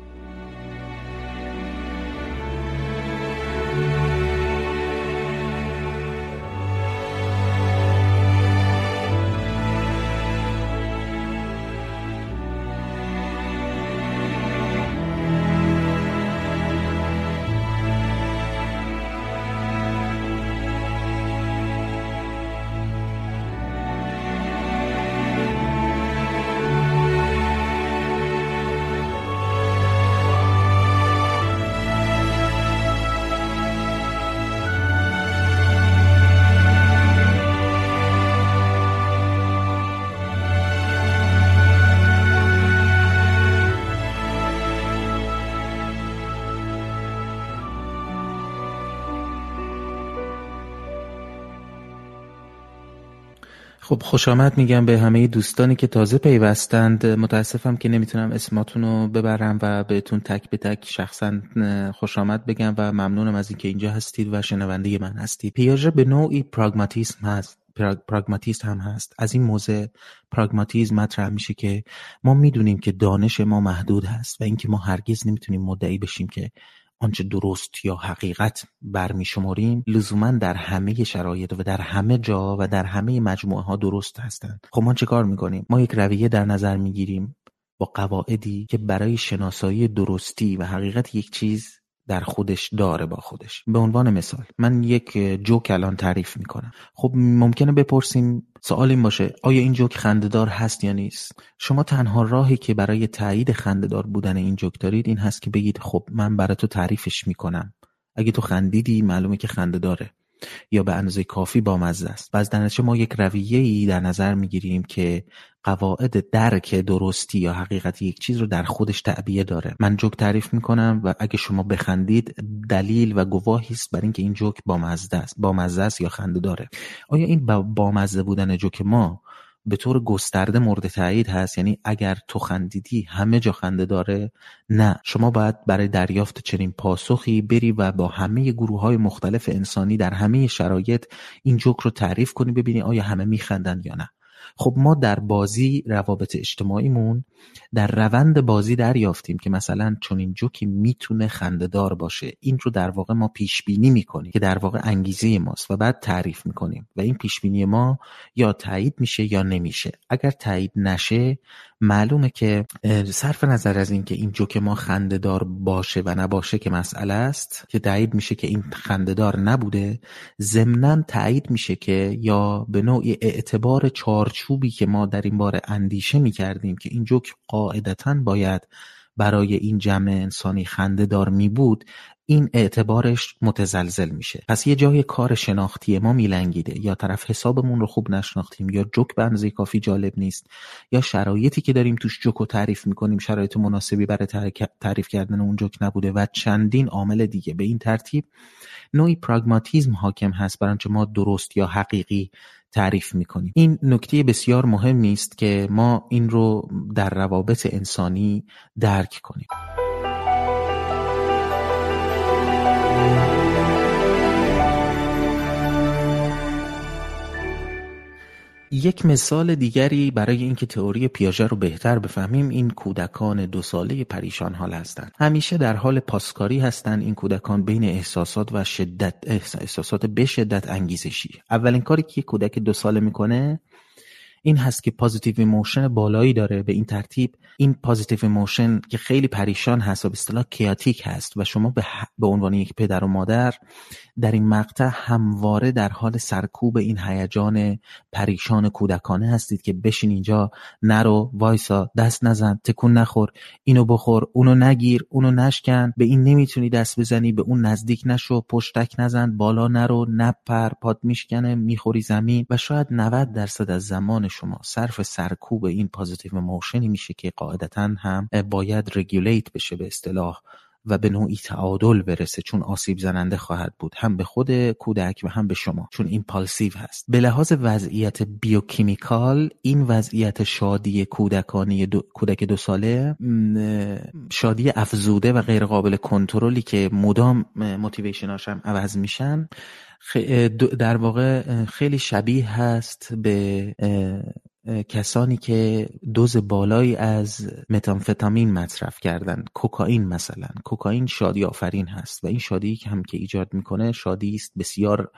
خب خوش آمد میگم به همه دوستانی که تازه پیوستند. متاسفم که نمی‌تونم اسماتون رو ببرم و بهتون تک به تک شخصا خوش آمد بگم و ممنونم از اینکه اینجا هستید و شنونده من هستید. پیاژه به نوعی پراگماتیسم هست. پراگماتیست هم هست. از این موضع پراگماتیزم مطرح میشه که ما می‌دونیم که دانش ما محدود هست و اینکه ما هرگز نمی‌تونیم مدعی بشیم که آنچه درست یا حقیقت برمیشمریم لزوما در همه شرایط و در همه جا و در همه مجموعه ها درست هستند. خب ما چه کار می‌کنیم؟ ما یک رویه در نظر می‌گیریم با قواعدی که برای شناسایی درستی و حقیقت یک چیز در خودش داره با خودش. به عنوان مثال من یک جوک الان تعریف می‌کنم. خب ممکنه بپرسیم سوال این باشه آیا این جوک خندهدار هست یا نیست؟ شما تنها راهی که برای تایید خندهدار بودن این جوک دارید این هست که بگید خب من برای تو تعریفش می‌کنم. اگه تو خندیدی معلومه که خنده داره یا به اندازه کافی بامزه است. و از در ما یک رویه ای در نظر می‌گیریم که قواعد درک درستی یا حقیقت یک چیز رو در خودش تعبیه داره. من جوک تعریف می‌کنم و اگه شما بخندید دلیل و گواهی است بر اینکه این جوک بامزه است. بامزه است یا خنده داره؟ آیا این بامزه بودن جوک ما به طور گسترده مورد تایید هست یعنی اگر تو خندیدی همه جا خنده داره نه. شما باید برای دریافت چنین پاسخی بری و با همه گروه های مختلف انسانی در همه شرایط این جوک رو تعریف کنی ببینی آیا همه میخندن یا نه. خب ما در بازی روابط اجتماعیمون در روند بازی دریافتیم که مثلا چون این جوکی می‌تونه خندهدار باشه. این رو در واقع ما پیش بینی می‌کنیم که در واقع انگیزه ماست و بعد تعریف می‌کنیم و این پیش بینی ما یا تایید میشه یا نمیشه. اگر تایید نشه معلومه که صرف نظر از اینکه این جوک ما خندهدار باشه و نباشه که مسئله است که تایید میشه که این خندهدار نبوده ضمنا تایید میشه که یا به نوعی اعتبار چارچوبی که ما در این باره اندیشه می‌کردیم که این جوک قاعدتا باید برای این جمع انسانی خنده دار می بود این اعتبارش متزلزل میشه. پس یه جای کار شناختی ما میلنگیده. یا طرف حسابمون رو خوب نشناختیم یا جوک به اندازه کافی جالب نیست یا شرایطی که داریم توش جوک رو تعریف می‌کنیم شرایط مناسبی برای تعریف کردن اون جوک نبوده و چندین عامل دیگه. به این ترتیب نوعی پراگماتیزم حاکم هست برای ما درست یا حقیقی تعریف می‌کنیم. این نکته بسیار مهمی است که ما این رو در روابط انسانی درک کنیم. یک مثال دیگری برای اینکه تئوری پیاژه رو بهتر بفهمیم این کودکان دو ساله پریشان حال هستند. همیشه در حال پاسکاری هستند. این کودکان بین احساسات و شدت احساسات به شدت انگیزشی. اولین کاری که کودک دو ساله می‌کنه این هست که positive emotion بالایی داره به این ترتیب. این positive emotion که خیلی پریشان هست و به اصطلاح chaotic هست و شما به, به عنوان یک پدر و مادر در این مقطع همواره در حال سرکوب این هیجان پریشان کودکانه هستید که بشین اینجا نرو وایسا دست نزن تکون نخور اینو بخور اونو نگیر اونو نشکن به این نمی‌تونی دست بزنی به اون نزدیک نشو پشتک نزن بالا نرو نپر پات میشکنه می‌خوری زمین و شاید 90 درصد از زمان شما. صرف سرکوب این positive emotion ی میشه که قاعدتا هم باید regulate بشه به اصطلاح. و به نوعی تعادل برسه چون آسیب زننده خواهد بود. هم به خود کودک و هم به شما. چون این پالسیو هست. به لحاظ وضعیت بیوکیمیکال این وضعیت شادی کودکانی دو، کودک دو ساله شادی افزوده و غیر قابل کنترلی که مدام موتیویشناش هم عوض میشن در واقع خیلی شبیه هست به کسانی که دوز بالایی از متامفتامین مصرف کردن کوکائین مثلا. کوکائین شادی آفرین هست و این شادی که هم که ایجاد می‌کنه شادی است بسیار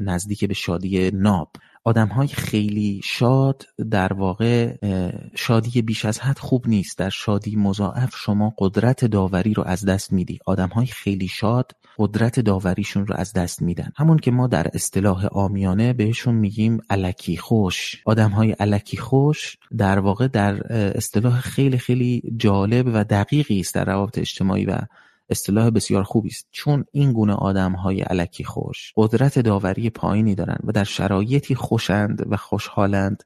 نزدیک به شادی ناب. های خیلی شاد در واقع شادی بیش از حد خوب نیست. در شادی مضاعف شما قدرت داوری رو از دست میدی. های خیلی شاد قدرت داوریشون رو از دست میدن. همون که ما در اصطلاح آمیانه بهشون میگیم علکی خوش. های علکی خوش در واقع در اصطلاح خیلی خیلی جالب و دقیقی است در روابط اجتماعی و اصطلاح بسیار خوبی است. چون این گونه های علکی خوش قدرت داوری پایینی دارند و در شرایطی خوشند و خوشحالند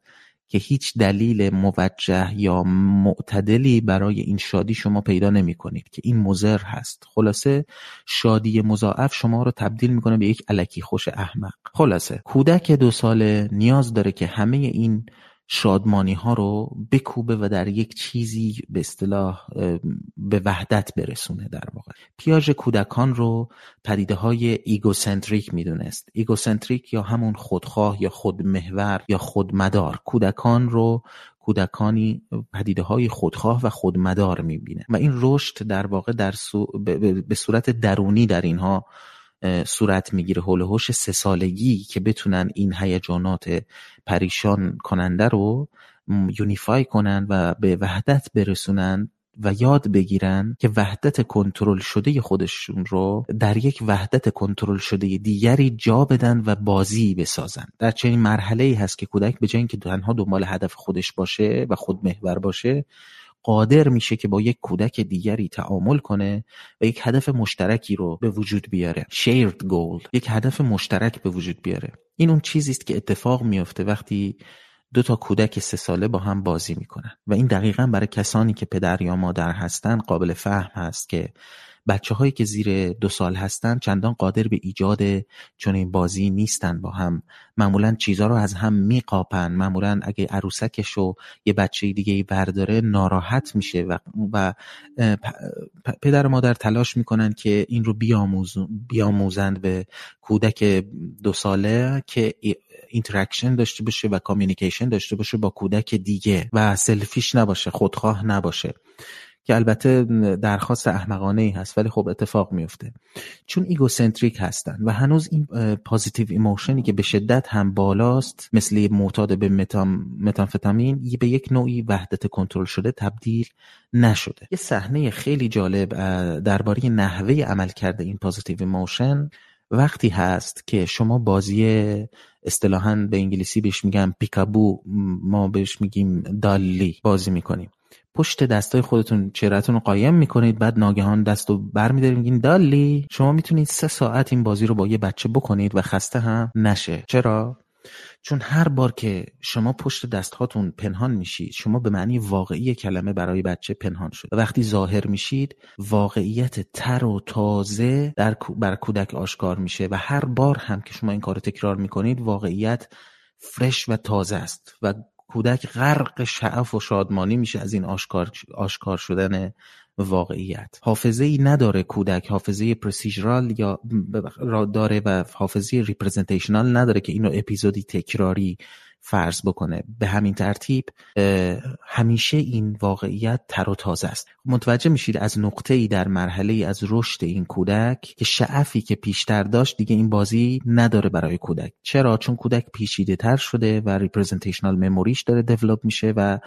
که هیچ دلیل موجه یا معتدلی برای این شادی شما پیدا نمی کنید که این مزر هست. خلاصه شادی مضاعف شما رو تبدیل می‌کنه به یک علکی خوش احمق. خلاصه کودک دو ساله نیاز داره که همه این شادمانی ها رو بکوبه و در یک چیزی به اصطلاح به وحدت برسونه در واقع. پیاژه کودکان رو پدیده های egocentric می‌دونست. egocentric یا همون خودخواه یا خودمحور یا خودمدار. کودکان رو کودکانی پدیده های خودخواه و خودمدار می‌بینه. و این رشد در واقع در به صورت درونی در اینها صورت می‌گیره. حول و حوش سه سالگی که بتونن این هیجانات پریشان کننده رو یونیفای کنن و به وحدت برسونن و یاد بگیرن که وحدت کنترل شده خودشون رو در یک وحدت کنترل شده دیگری جا بدن و بازی بسازن. در چنین مرحله ای هست که کودک به جای اینکه تنها دنبال هدف خودش باشه و خودمحور باشه قادر میشه که با یک کودک دیگری تعامل کنه و یک هدف مشترکی رو به وجود بیاره. Shared goal. یک هدف مشترک به وجود بیاره. این اون چیزی است که اتفاق میافته وقتی دو تا کودک سه ساله با هم بازی می‌کنن. و این دقیقا برای کسانی که پدر یا مادر هستن قابل فهم هست که بچه هایی که زیر دو سال هستن چندان قادر به ایجاد چون این بازی نیستن با هم. معمولا چیزها رو از هم میقاپن. معمولا اگه عروسکش رو یه بچه دیگه ای برداره ناراحت میشه و, و پدر و مادر تلاش می‌کنن که این رو بیاموزند به کودک دو ساله که interaction داشته باشه و communication داشته باشه با کودک دیگه و selfish نباشه خودخواه نباشه. که البته درخواست احمقانه ای هست ولی خب اتفاق میفته چون egocentric هستن و هنوز این positive emotion ی که به شدت هم بالاست مثل معتاد به متام متامفتامین به یک نوعی وحدت کنترل شده تبدیل نشده. یه صحنه خیلی جالب درباره نحوه عملکرد این positive emotion وقتی هست که شما بازی اصطلاحا به انگلیسی بهش میگم peekaboo ما بهش میگیم دالی بازی می‌کنیم. پشت دستای خودتون چهرهتون رو قایم می‌کنید بعد ناگهان دست رو برمیدارید میگین دالی شما می‌تونید سه ساعت این بازی رو با یه بچه بکنید و خسته هم نشه. چرا؟ چون هر بار که شما پشت دستهاتون پنهان میشید شما به معنی واقعی کلمه برای بچه پنهان شد و وقتی ظاهر میشید واقعیت تر و تازه در برابر کودک آشکار میشه. و هر بار هم که شما این کار تکرار می‌کنید واقعیت fresh و تازه است. و کودک غرق شعف و شادمانی میشه از این آشکار, آشکار شدن واقعیت. حافظه ای نداره کودک حافظه procedural یا داره و حافظه representational نداره که اینو اپیزودی تکراری فرض بکنه. به همین ترتیب همیشه این واقعیت تر و تازه است. متوجه میشید از نقطه ای در مرحله ای از رشد این کودک که شعفی که پیشتر داشت دیگه این بازی نداره برای کودک. چرا؟ چون کودک پیچیده تر شده و representational memory ش داره develop میشه و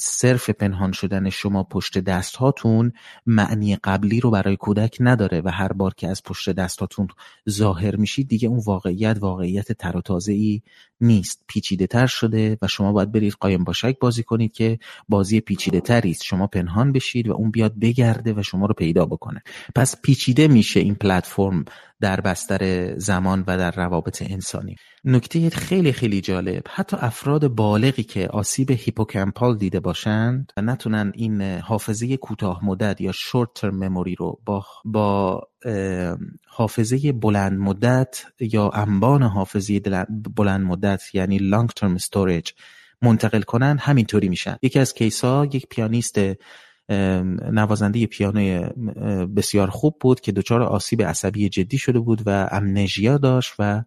صرف پنهان شدن شما پشت دست هاتون معنی قبلی رو برای کودک نداره و هر بار که از پشت دست هاتون ظاهر میشید دیگه اون واقعیت واقعیت تر و تازه ای نیست. پیچیده تر شده و شما باید برید قایم باشک بازی کنید که بازی پیچیده تری است. شما پنهان بشید و اون بیاد بگرده و شما رو پیدا بکنه. پس پیچیده میشه این پلتفرم در بستر زمان و در روابط انسانی. نکته خیلی خیلی جالب حتی افراد بالغی که آسیب hippocampal دیده باشند و نتونن این حافظه کوتاه مدت یا short term memory رو با با حافظه بلند مدت یا انبان حافظه بلند مدت یعنی long term storage منتقل کنن همینطوری میشن. یکی از case ها یک پیانیست نوازنده پیانوی بسیار خوب بود که دچار آسیب عصبی جدی شده بود و amnesia داشت و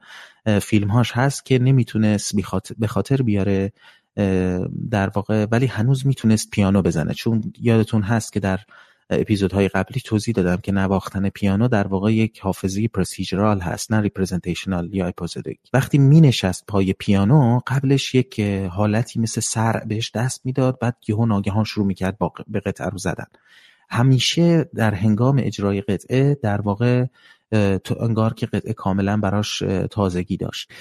فیلمهاش هست که نمی‌تونست به خاطر بیاره در واقع ولی هنوز می‌تونست پیانو بزنه. چون یادتون هست که در اپیزودهای قبلی توضیح دادم که نواختن پیانو در واقع یک حافظه procedural هست نه representational یا episodic وقتی می نشست پای پیانو قبلش یک حالتی مثل صرع بهش دست می‌داد بعد یهو ناگهان شروع می‌کرد به قطعه رو زدن. همیشه در هنگام اجرای قطعه در واقع انگار که قطعه کاملا براش تازگی داشت.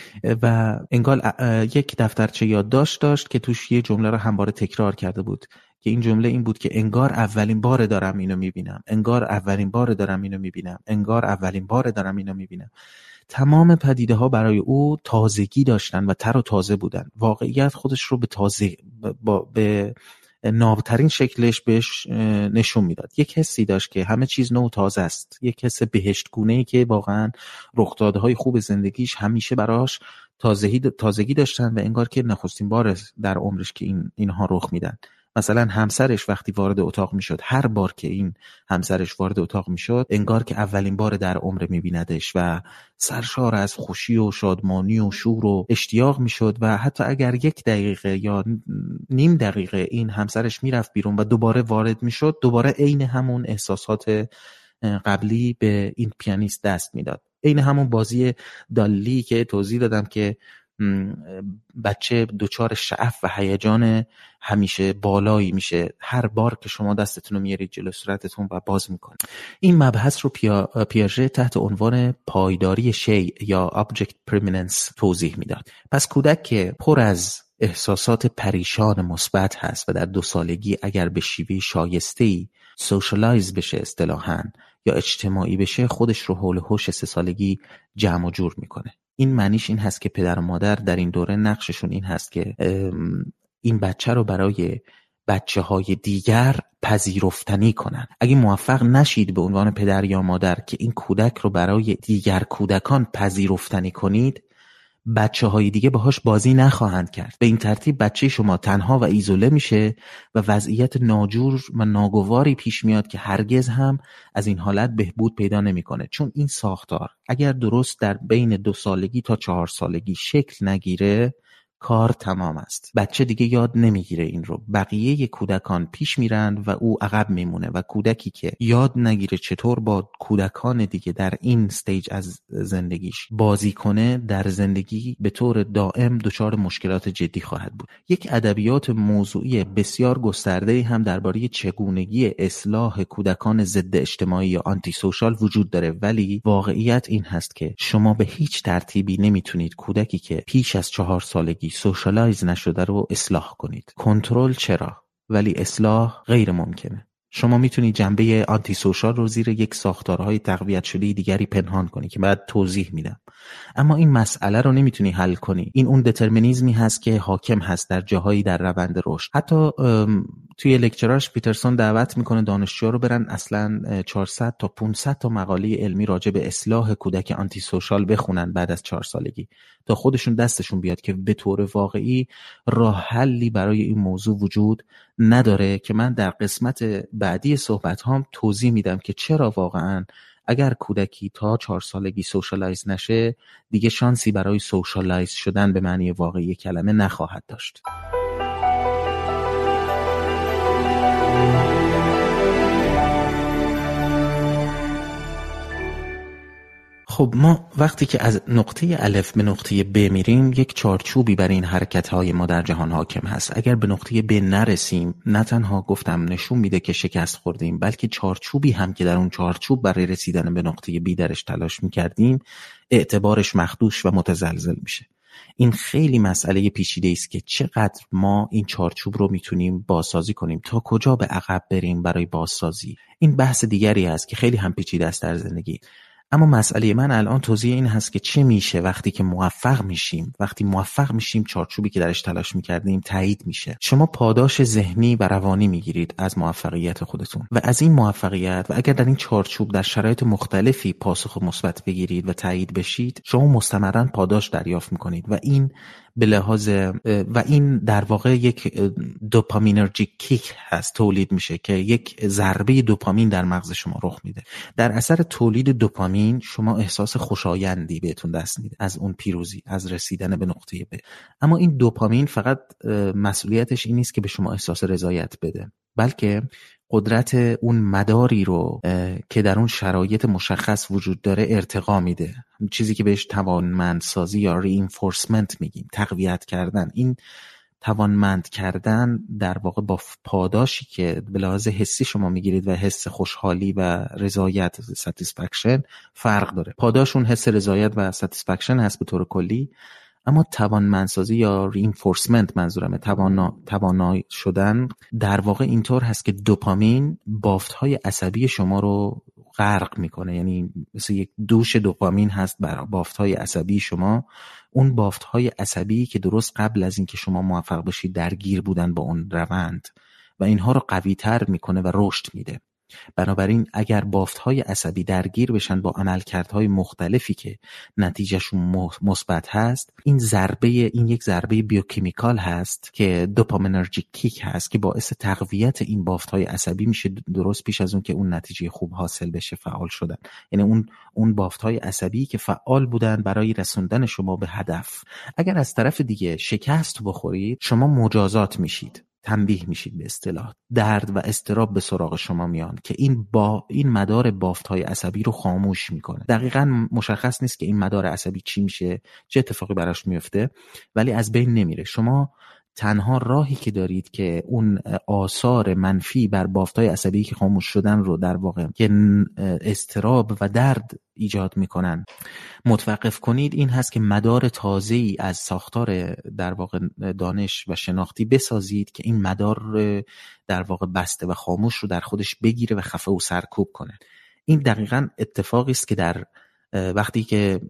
و انگار یک دفترچه یادداشت داشت که توش یه جمله رو همواره تکرار کرده بود. که این جمله این بود که انگار اولین بار دارم اینو می‌بینم انگار اولین بار دارم اینو می‌بینم انگار اولین بار دارم اینو می‌بینم. تمام پدیده ها برای او تازگی داشتن و تر و تازه بودن. واقعیت خودش رو به تازه با به نابترین شکلش بهش نشون می‌داد. یک حسی داشت که همه چیز نو تازه است. یک حس بهشت گونه ای که واقعا رخدادهای خوب زندگیش همیشه براش تازگی داشتن و انگار که نخستین بار در عمرش که این اینها رخ میدن. مثلا همسرش وقتی وارد اتاق می‌شد هر بار که این همسرش وارد اتاق می‌شد انگار که اولین بار در عمر میبیندش و سرشار از خوشی و شادمانی و شور و اشتیاق می‌شد و حتی اگر یک دقیقه یا نیم دقیقه این همسرش می‌رفت بیرون و دوباره وارد می‌شد دوباره عین همون احساسات قبلی به این پیانیست دست می‌داد. عین همون بازی دالی که توضیح دادم که بچه دچار شعف و هیجان همیشه بالایی میشه. هر بار که شما دستتون رو میارید جلو صورتتون و باز می‌کنه. این مبحث رو پیا، پیاژه تحت عنوان پایداری شی یا object permanence توضیح می‌داد. پس کودک که پر از احساسات پریشان مثبت هست و در دو سالگی اگر به شیوه شایسته ای سوشالایز بشه اصطلاحا یا اجتماعی بشه خودش رو حول هوش سه سالگی جمع و جور می‌کنه. این معنیش این هست که پدر و مادر در این دوره نقششون این هست که این بچه رو برای بچه های دیگر پذیرفتنی کنن. اگه موفق نشید به عنوان پدر یا مادر که این کودک رو برای دیگر کودکان پذیرفتنی کنید بچه های دیگه باهاش بازی نخواهند کرد. به این ترتیب بچه شما تنها و ایزوله میشه و وضعیت ناجور و ناگواری پیش میاد که هرگز هم از این حالت بهبود پیدا نمی‌کنه. چون این ساختار اگر درست در بین دو سالگی تا چهار سالگی شکل نگیره کار تمام است. بچه دیگه یاد نمی‌گیره این رو. بقیه کودکان پیش میرند و او عقب میمونه و کودکی که یاد نگیره چطور با کودکان دیگه در این استیج از زندگیش بازی کنه در زندگی به طور دائم دچار مشکلات جدی خواهد بود. یک ادبیات موضوعی بسیار گسترده هم درباره چگونگی اصلاح کودکان ضد اجتماعی یا آنتی سوشال وجود داره. ولی واقعیت این هست که شما به هیچ ترتیبی نمی‌تونید کودکی که پیش از چهار سالگی socialize نشده رو اصلاح کنید. کنترل چرا؟ ولی اصلاح غیر ممکنه. شما می‌تونید جنبه antisocial رو زیر یک ساختارهای تقویت شده دیگری پنهان کنی که بعد توضیح میدم. اما این مسئله رو نمی‌تونی حل کنی. این اون determinism ی هست که حاکم هست در جاهایی در روند رشد. حتی توی lecture اش پیترسون دعوت می‌کنه دانشجو رو برن اصلا 400 تا 500 تا مقاله علمی راجع به اصلاح کودک antisocial بخونن بعد از چهار سالگی تا خودشون دستشون بیاد که به طور واقعی راه حلی برای این موضوع وجود نداره که من در قسمت بعدی صحبت هام توضیح میدم که چرا واقعا اگر کودکی تا چهار سالگی socialize نشه دیگه شانسی برای socialize شدن به معنی واقعی کلمه نخواهد داشت. خب ما وقتی که از نقطه الف به نقطه ب میریم یک چارچوبی برای این حرکت های ما در جهان حاکم هست. اگر به نقطه ب نرسیم نه تنها گفتم نشون میده که شکست خوردیم بلکه چارچوبی هم که در اون چارچوب برای رسیدن به نقطه ب درش تلاش می‌کردیم اعتبارش مخدوش و متزلزل میشه. این خیلی مسئله پیچیده است که چقدر ما این چارچوب رو می‌تونیم بازسازی کنیم. تا کجا به عقب بریم برای بازسازی؟ این بحث دیگری است که خیلی هم پیچیده است در زندگی. اما مسئله من الان توضیح این هست که چه میشه وقتی که موفق میشیم. وقتی موفق میشیم چارچوبی که درش تلاش می‌کردیم تایید میشه. شما پاداش ذهنی و روانی می‌گیرید از موفقیت خودتون. و از این موفقیت و اگر در این چارچوب در شرایط مختلفی پاسخ مثبت بگیرید و تایید بشید شما مستمرا پاداش دریافت می‌کنید. و این به لحاظ و این در واقع یک دوپامینرژی کیک هست تولید میشه که یک ضربه دوپامین در مغز شما رخ میده. در اثر تولید دوپامین شما احساس خوشایندی بهتون دست میده از اون پیروزی از رسیدن به نقطه ب. اما این دوپامین فقط مسئولیتش این نیست که به شما احساس رضایت بده بلکه قدرت اون مداری رو که در اون شرایط مشخص وجود داره ارتقا میده. چیزی که بهش توانمندسازی یا رینفورسمنت میگیم تقویت کردن. این توانمند کردن در واقع با پاداشی که به لحاظ حسی شما می‌گیرید و حس خوشحالی و رضایت satisfaction فرق داره. پاداش اون حس رضایت و satisfaction هست به طور کلی. اما توانمندسازی یا reinforcement منظورمه. توانا توانایی شدن در واقع اینطور هست که دوپامین بافت های عصبی شما رو غرق می‌کنه. یعنی مثل یک دوش دوپامین هست بر بافت های عصبی شما. اون بافت های عصبی که درست قبل از اینکه شما موفق بشید درگیر بودن با اون روند و اینها رو قوی تر می‌کنه و رشد میده. بنابراین اگر های عصبی درگیر بشن با عملکردهای مختلفی که نتیجهشون مثبت هست این ضربه این یک ضربه بیوکیمیکال هست که دوپامینرژیک کیک هست که باعث تقویت این های عصبی میشه درست پیش از اون که اون نتیجه خوب حاصل بشه فعال شدن. یعنی اون اون های عصبی که فعال بودن برای رسوندن شما به هدف. اگر از طرف دیگه شکست بخورید شما مجازات میشید. تنبیه میشید به اصطلاح. درد و استراب به سراغ شما میان که این با این مدار بافت های عصبی رو خاموش می‌کنه. دقیقا مشخص نیست که این مدار عصبی چی میشه چه اتفاقی براش میفته ولی از بین نمیره. شما تنها راهی که دارید که اون آثار منفی بر بافتای عصبی که خاموش شدن رو در واقع که استراب و درد ایجاد می‌کنن متوقف کنید این هست که مدار تازه ای از ساختار در واقع دانش و شناختی بسازید که این مدار در واقع بسته و خاموش رو در خودش بگیره و خفه و سرکوب کنه. این دقیقا اتفاقی است که در وقتی که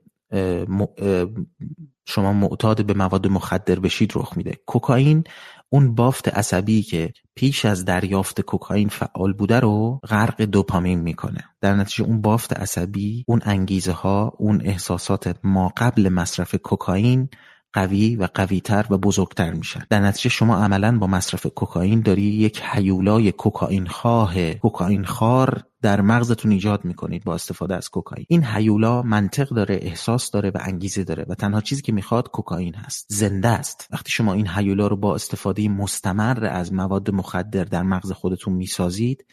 شما معتاد به مواد مخدر بشید رخ میده. کوکائین اون بافت عصبی که پیش از دریافت کوکائین فعال بوده رو غرق دوپامین می‌کنه. در نتیجه اون بافت عصبی اون انگیزه ها اون احساسات ما قبل مصرف کوکائین قوی و قویتر و بزرگتر میشن. در نتیجه شما عملا با مصرف کوکائین داری یک حیولای کوکائین خواه کوکائین خار در مغزتون ایجاد می‌کنید با استفاده از کوکائین. این حیولا منطق داره احساس داره و انگیزه داره و تنها چیزی که می‌خواد کوکائین هست. زنده است. وقتی شما این حیولا رو با استفاده مستمر از مواد مخدر در مغز خودتون می‌سازید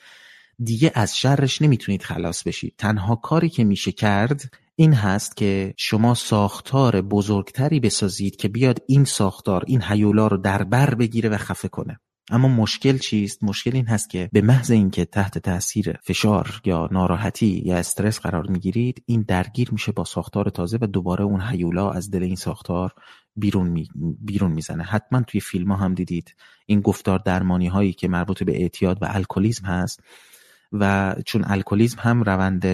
دیگه از شرش نمی‌تونید خلاص بشید. تنها کاری که میشه کرد این هست که شما ساختار بزرگتری بسازید که بیاد این ساختار این حیولا رو در بر بگیره و خفه کنه. اما مشکل چیست؟ مشکل این هست که به محض اینکه تحت تاثیر فشار یا ناراحتی یا استرس قرار می‌گیرید این درگیر میشه با ساختار تازه و دوباره اون حیولا از دل این ساختار بیرون می... بیرون می‌زنه. حتما توی فیلم ها هم دیدید این گفتار درمانی هایی که مربوط به اعتیاد و الکلیزم هست و چون الکلیزم هم روند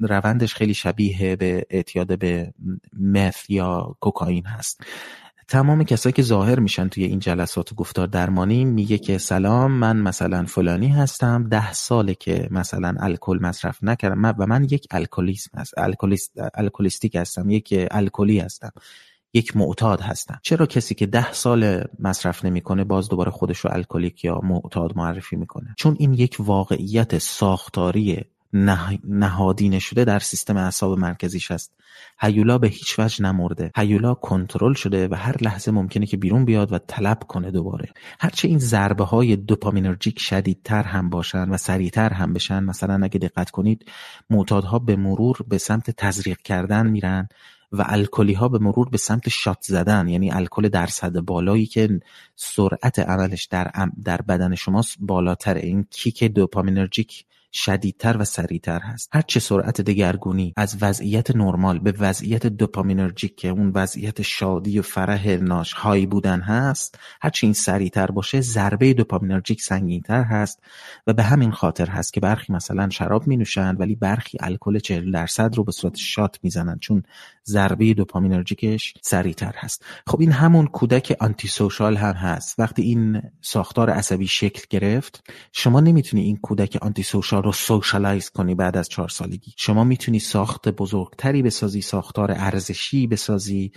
روندش خیلی شبیه به اعتیاد به مث یا کوکائین هست. تمام کسایی که ظاهر میشن توی این جلسات گفتار درمانی میگه که سلام من مثلا فلانی هستم ده ساله که مثلا الکل مصرف نکردم. و من یک الکلیسم هست الکلیست الکلیستیک هستم یک الکلی هستم یک معتاد هستم. چرا کسی که ده سال مصرف نمی‌کنه باز دوباره خودش رو الکلیک یا معتاد معرفی می‌کنه؟ چون این یک واقعیت ساختاری نهادینه شده در سیستم اعصاب مرکزیش هست. هیولا به هیچ وجه نمرده. هیولا کنترل شده و هر لحظه ممکنه که بیرون بیاد و طلب کنه دوباره. هرچه این ضربه های دوپامینرژیک شدیدتر هم باشن و سریعتر هم بشن مثلا اگه دقت کنید معتادها به مرور به سمت تزریق کردن میرن و الکلی ها به مرور به سمت shot زدن. یعنی الکل درصد بالایی که سرعت عملش در, در بدن شماست بالاتر این kick dopaminergic شدیدتر و سریعتر هست. هر چه سرعت دگرگونی از وضعیت نرمال به وضعیت dopaminergic که اون وضعیت شادی و فرح ناش high بودن هست هرچه این سریعتر باشه ضربه dopaminergic سنگینتر هست و به همین خاطر هست که برخی مثلا شراب می نوشن ولی برخی الکل 40 درصد رو به صورت shot می‌زنن چون ضربه dopaminergic ش سریعتر هست. خب این همون کودک antisocial هم هست. وقتی این ساختار عصبی شکل گرفت شما نمی‌تونی این کودک antisocial رو socialize کنی بعد از چهار سالگی. شما می‌تونی ساخت بزرگتری بسازی ساختار ارزشی بسازی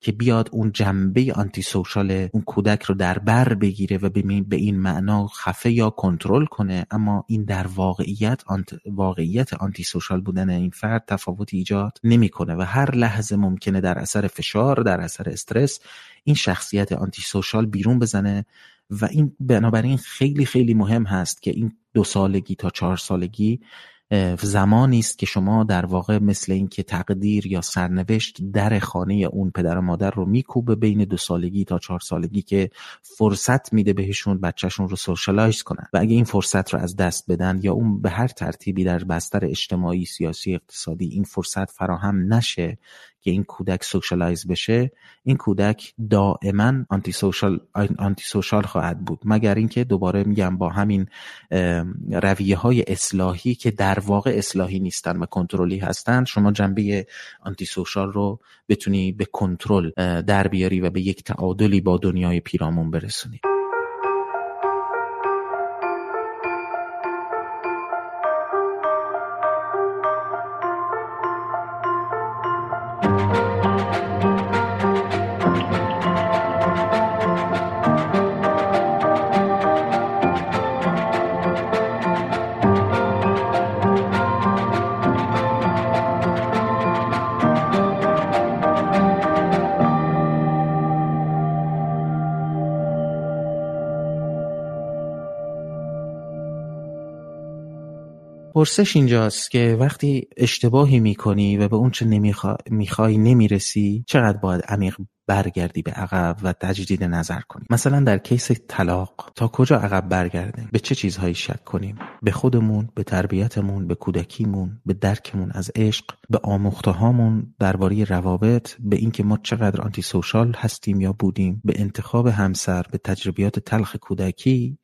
که بیاد اون جنبه antisocial اون کودک رو در بر بگیره و به این معنا خفه یا کنترل کنه. اما این در واقعیت آنت واقعیت antisocial بودن این فرد تفاوتی ایجاد نمی‌کنه و هر لحظه ممکنه در اثر فشار در اثر استرس این شخصیت antisocial بیرون بزنه و این بنابراین خیلی خیلی مهم هست که این دو سالگی تا چهار سالگی زمانی است که شما در واقع مثل اینکه تقدیر یا سرنوشت در خانه اون پدر و مادر رو میکوبه بین دو سالگی تا چهار سالگی که فرصت میده بهشون بچهشون رو socialize کنن. و اگه این فرصت رو از دست بدن یا اون به هر ترتیبی در بستر اجتماعی سیاسی اقتصادی این فرصت فراهم نشه که این کودک socialize بشه این کودک دائما antisocial antisocial خواهد بود. مگر اینکه دوباره میگم با همین رویه های اصلاحی که در واقع اصلاحی نیستن و کنترلی هستن شما جنبه antisocial رو بتونی به کنترل در بیاری و به یک تعادلی با دنیای پیرامون برسونی. پرسش اینجاست که وقتی اشتباهی می‌کنی و به اون چه می‌خوای نمی‌رسی چقدر باید عمیق برگردی به عقب و تجدید نظر کنی؟ مثلا در کیس طلاق تا کجا عقب برگردیم؟ به چه چیزهایی شک کنیم؟ به خودمون به تربیتمون به کودکیمون به درکمون از عشق به آموخته هامون درباره روابط به اینکه ما چقدر آنتی سوشال هستیم یا بودیم به انتخاب همسر به تجربیات تلخ کودکی؟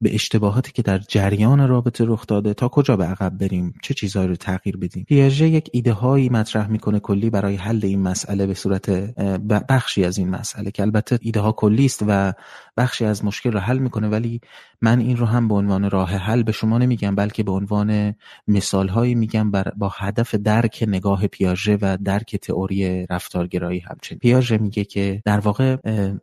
به اشتباهاتی که در جریان رابطه رخ داده تا کجا به عقب بریم؟ چه چیزهایی رو تغییر بدیم؟ پیاژه یک ایده هایی مطرح می‌کنه کلی برای حل این مسئله به صورت بخشی از این مسئله که البته ایده ها کلی است و بخشی از مشکل رو حل می‌کنه ولی من این رو هم به عنوان راه حل به شما نمیگم بلکه به عنوان مثال هایی میگم با هدف درک نگاه پیاژه و درک تئوری رفتارگرایی همچنین. پیاژه میگه که در واقع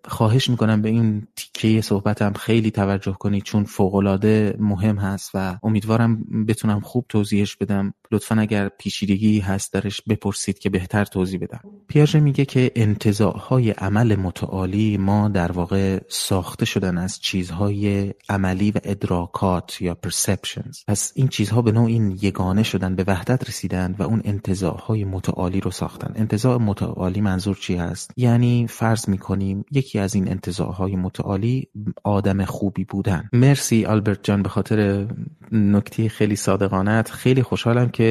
خواهش می‌کنم به این تیکه صحبتم خیلی توجه کنید چون فوقالعاده مهم هست و امیدوارم بتونم خوب توضیحش بدم. لطفا اگر پیچیدگی هست درش بپرسید که بهتر توضیح بدم. پیاژه میگه که انتظاعهای عمل متعالی ما در واقع ساخته شدن از چیزهای عملی و ادراکات یا perceptions. پس این چیزها به نوع این یگانه شدن به وحدت رسیدن و اون انتظاعهای متعالی رو ساختن. انتظاع متعالی منظور چی هست؟ یعنی فرض می‌کنیم یکی از این انتظاعهای متعالی آدم خوبی بودن. مرسی آلبرت جان به خاطر نکته خیلی صادقانت خیلی خوشحالم که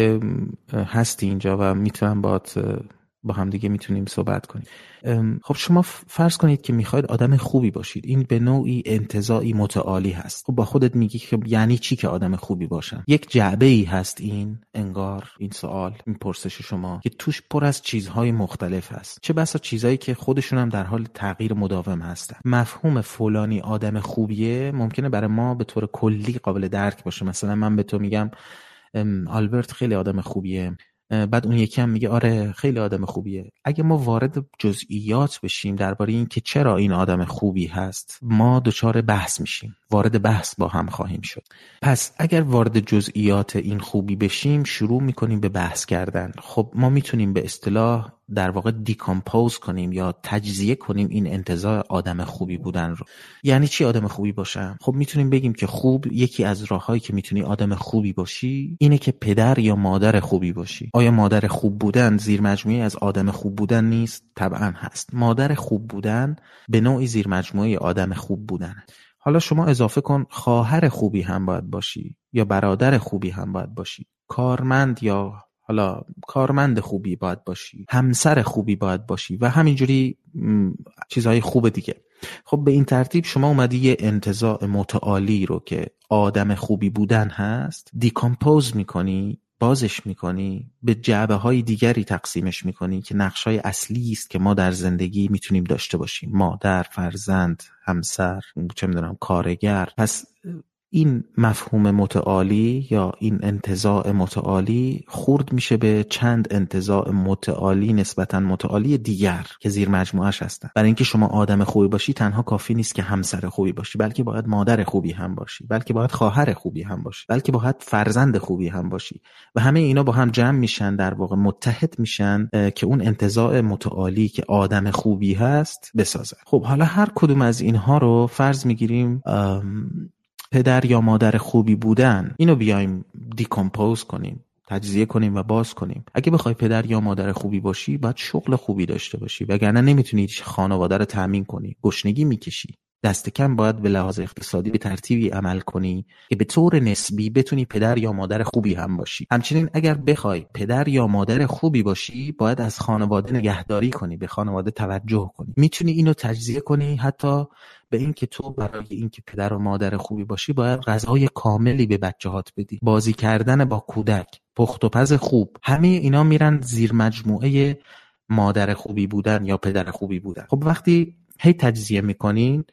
هستی اینجا و می‌تونم بات با هم دیگه می‌تونیم صحبت کنیم. خب شما فرض کنید که می‌خواید آدم خوبی باشید. این به نوعی انتظاعی متعالی هست. خب با خودت میگی که یعنی چی که آدم خوبی باشن؟ یک جعبه ای هست این انگار این سوال این پرسش شما که توش پر از چیزهای مختلف هست. چه بسا چیزهایی که خودشون هم در حال تغییر مداوم هستن. مفهوم فلانی آدم خوبیه ممکنه برای ما به طور کلی قابل درک باشه. مثلا من به تو میگم آلبرت خیلی آدم خوبیه. بعد اون یکی هم میگه آره خیلی آدم خوبیه. اگه ما وارد جزئیات بشیم درباره این که چرا این آدم خوبی هست ما دچار بحث میشیم. وارد بحث با هم خواهیم شد. پس اگر وارد جزئیات این خوبی بشیم شروع می‌کنیم به بحث کردن. خب ما می‌تونیم به اصطلاح در واقع دیکامپوز کنیم یا تجزیه کنیم این انتظار آدم خوبی بودن رو. یعنی چی آدم خوبی باشم؟ خب می‌تونیم بگیم که خوب یکی از راههایی که می‌تونی آدم خوبی باشی اینه که پدر یا مادر خوبی باشی. آیا مادر خوب بودن زیر مجموعه از آدم خوب بودن نیست؟ طبعا هست. مادر خوب بودن به نوعی زیر مجموعه آدم خوب بودن. حالا شما اضافه کن خواهر خوبی هم باید باشی یا برادر خوبی هم باید باشی. کارمند یا حالا کارمند خوبی باید باشی. همسر خوبی باید باشی و همینجوری چیزهای خوب دیگه. خب به این ترتیب شما اومدی یه انتظاع متعالی رو که آدم خوبی بودن هست دیکامپوز می‌کنی. بازش می‌کنی به جعبه های دیگری تقسیمش می‌کنی که نقش های اصلی است که ما در زندگی می‌تونیم داشته باشیم. مادر فرزند همسر چه می‌دونم کارگر. پس این مفهوم متعالی یا این انتظاع متعالی خورد میشه به چند انتظاع متعالی نسبتا متعالی دیگر که زیر مجموعش هستن. برای اینکه شما آدم خوبی باشی تنها کافی نیست که همسر خوبی باشی بلکه باید مادر خوبی هم باشی بلکه باید خواهر خوبی هم باشی بلکه باید فرزند خوبی هم باشی. و همه اینا با هم جمع میشن در واقع متحد میشن که اون انتظاع متعالی که آدم خوبی هست بسازن. خب حالا هر کدوم از اینها رو فرض می‌گیریم پدر یا مادر خوبی بودن اینو بیایم دیکامپوز کنیم تجزیه کنیم و باز کنیم. اگه بخوای پدر یا مادر خوبی باشی باید شغل خوبی داشته باشی وگرنه نمی‌تونی خانواده رو تامین کنی. گشنگی می‌کشی. دست کم باید به لحاظ اقتصادی به ترتیبی عمل کنی که به طور نسبی بتونی پدر یا مادر خوبی هم باشی. همچنین اگر بخوای پدر یا مادر خوبی باشی باید از خانواده نگهداری کنی به خانواده توجه کنی. می‌تونی اینو تجزیه کنی حتی به اینکه تو برای اینکه پدر و مادر خوبی باشی باید غذای کاملی به بچه‌هات بدی. بازی کردن با کودک پخت و پز خوب همه اینا میرن زیر مجموعه مادر خوبی بودن یا پدر خوبی بودن. خب وقتی هی تجزیه می‌کنین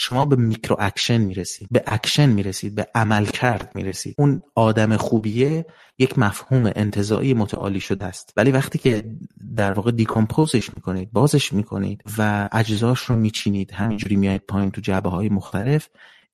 شما به micro action می‌رسید به اکشن می‌رسید به عمل کرد می‌رسید. اون آدم خوبیه یک مفهوم انتزاعی متعالی شده است. ولی وقتی که در واقع decompose ش می‌کنید بازش می‌کنید و اجزاش رو میچینید همینجوری میایید پایین تو جنبه های مختلف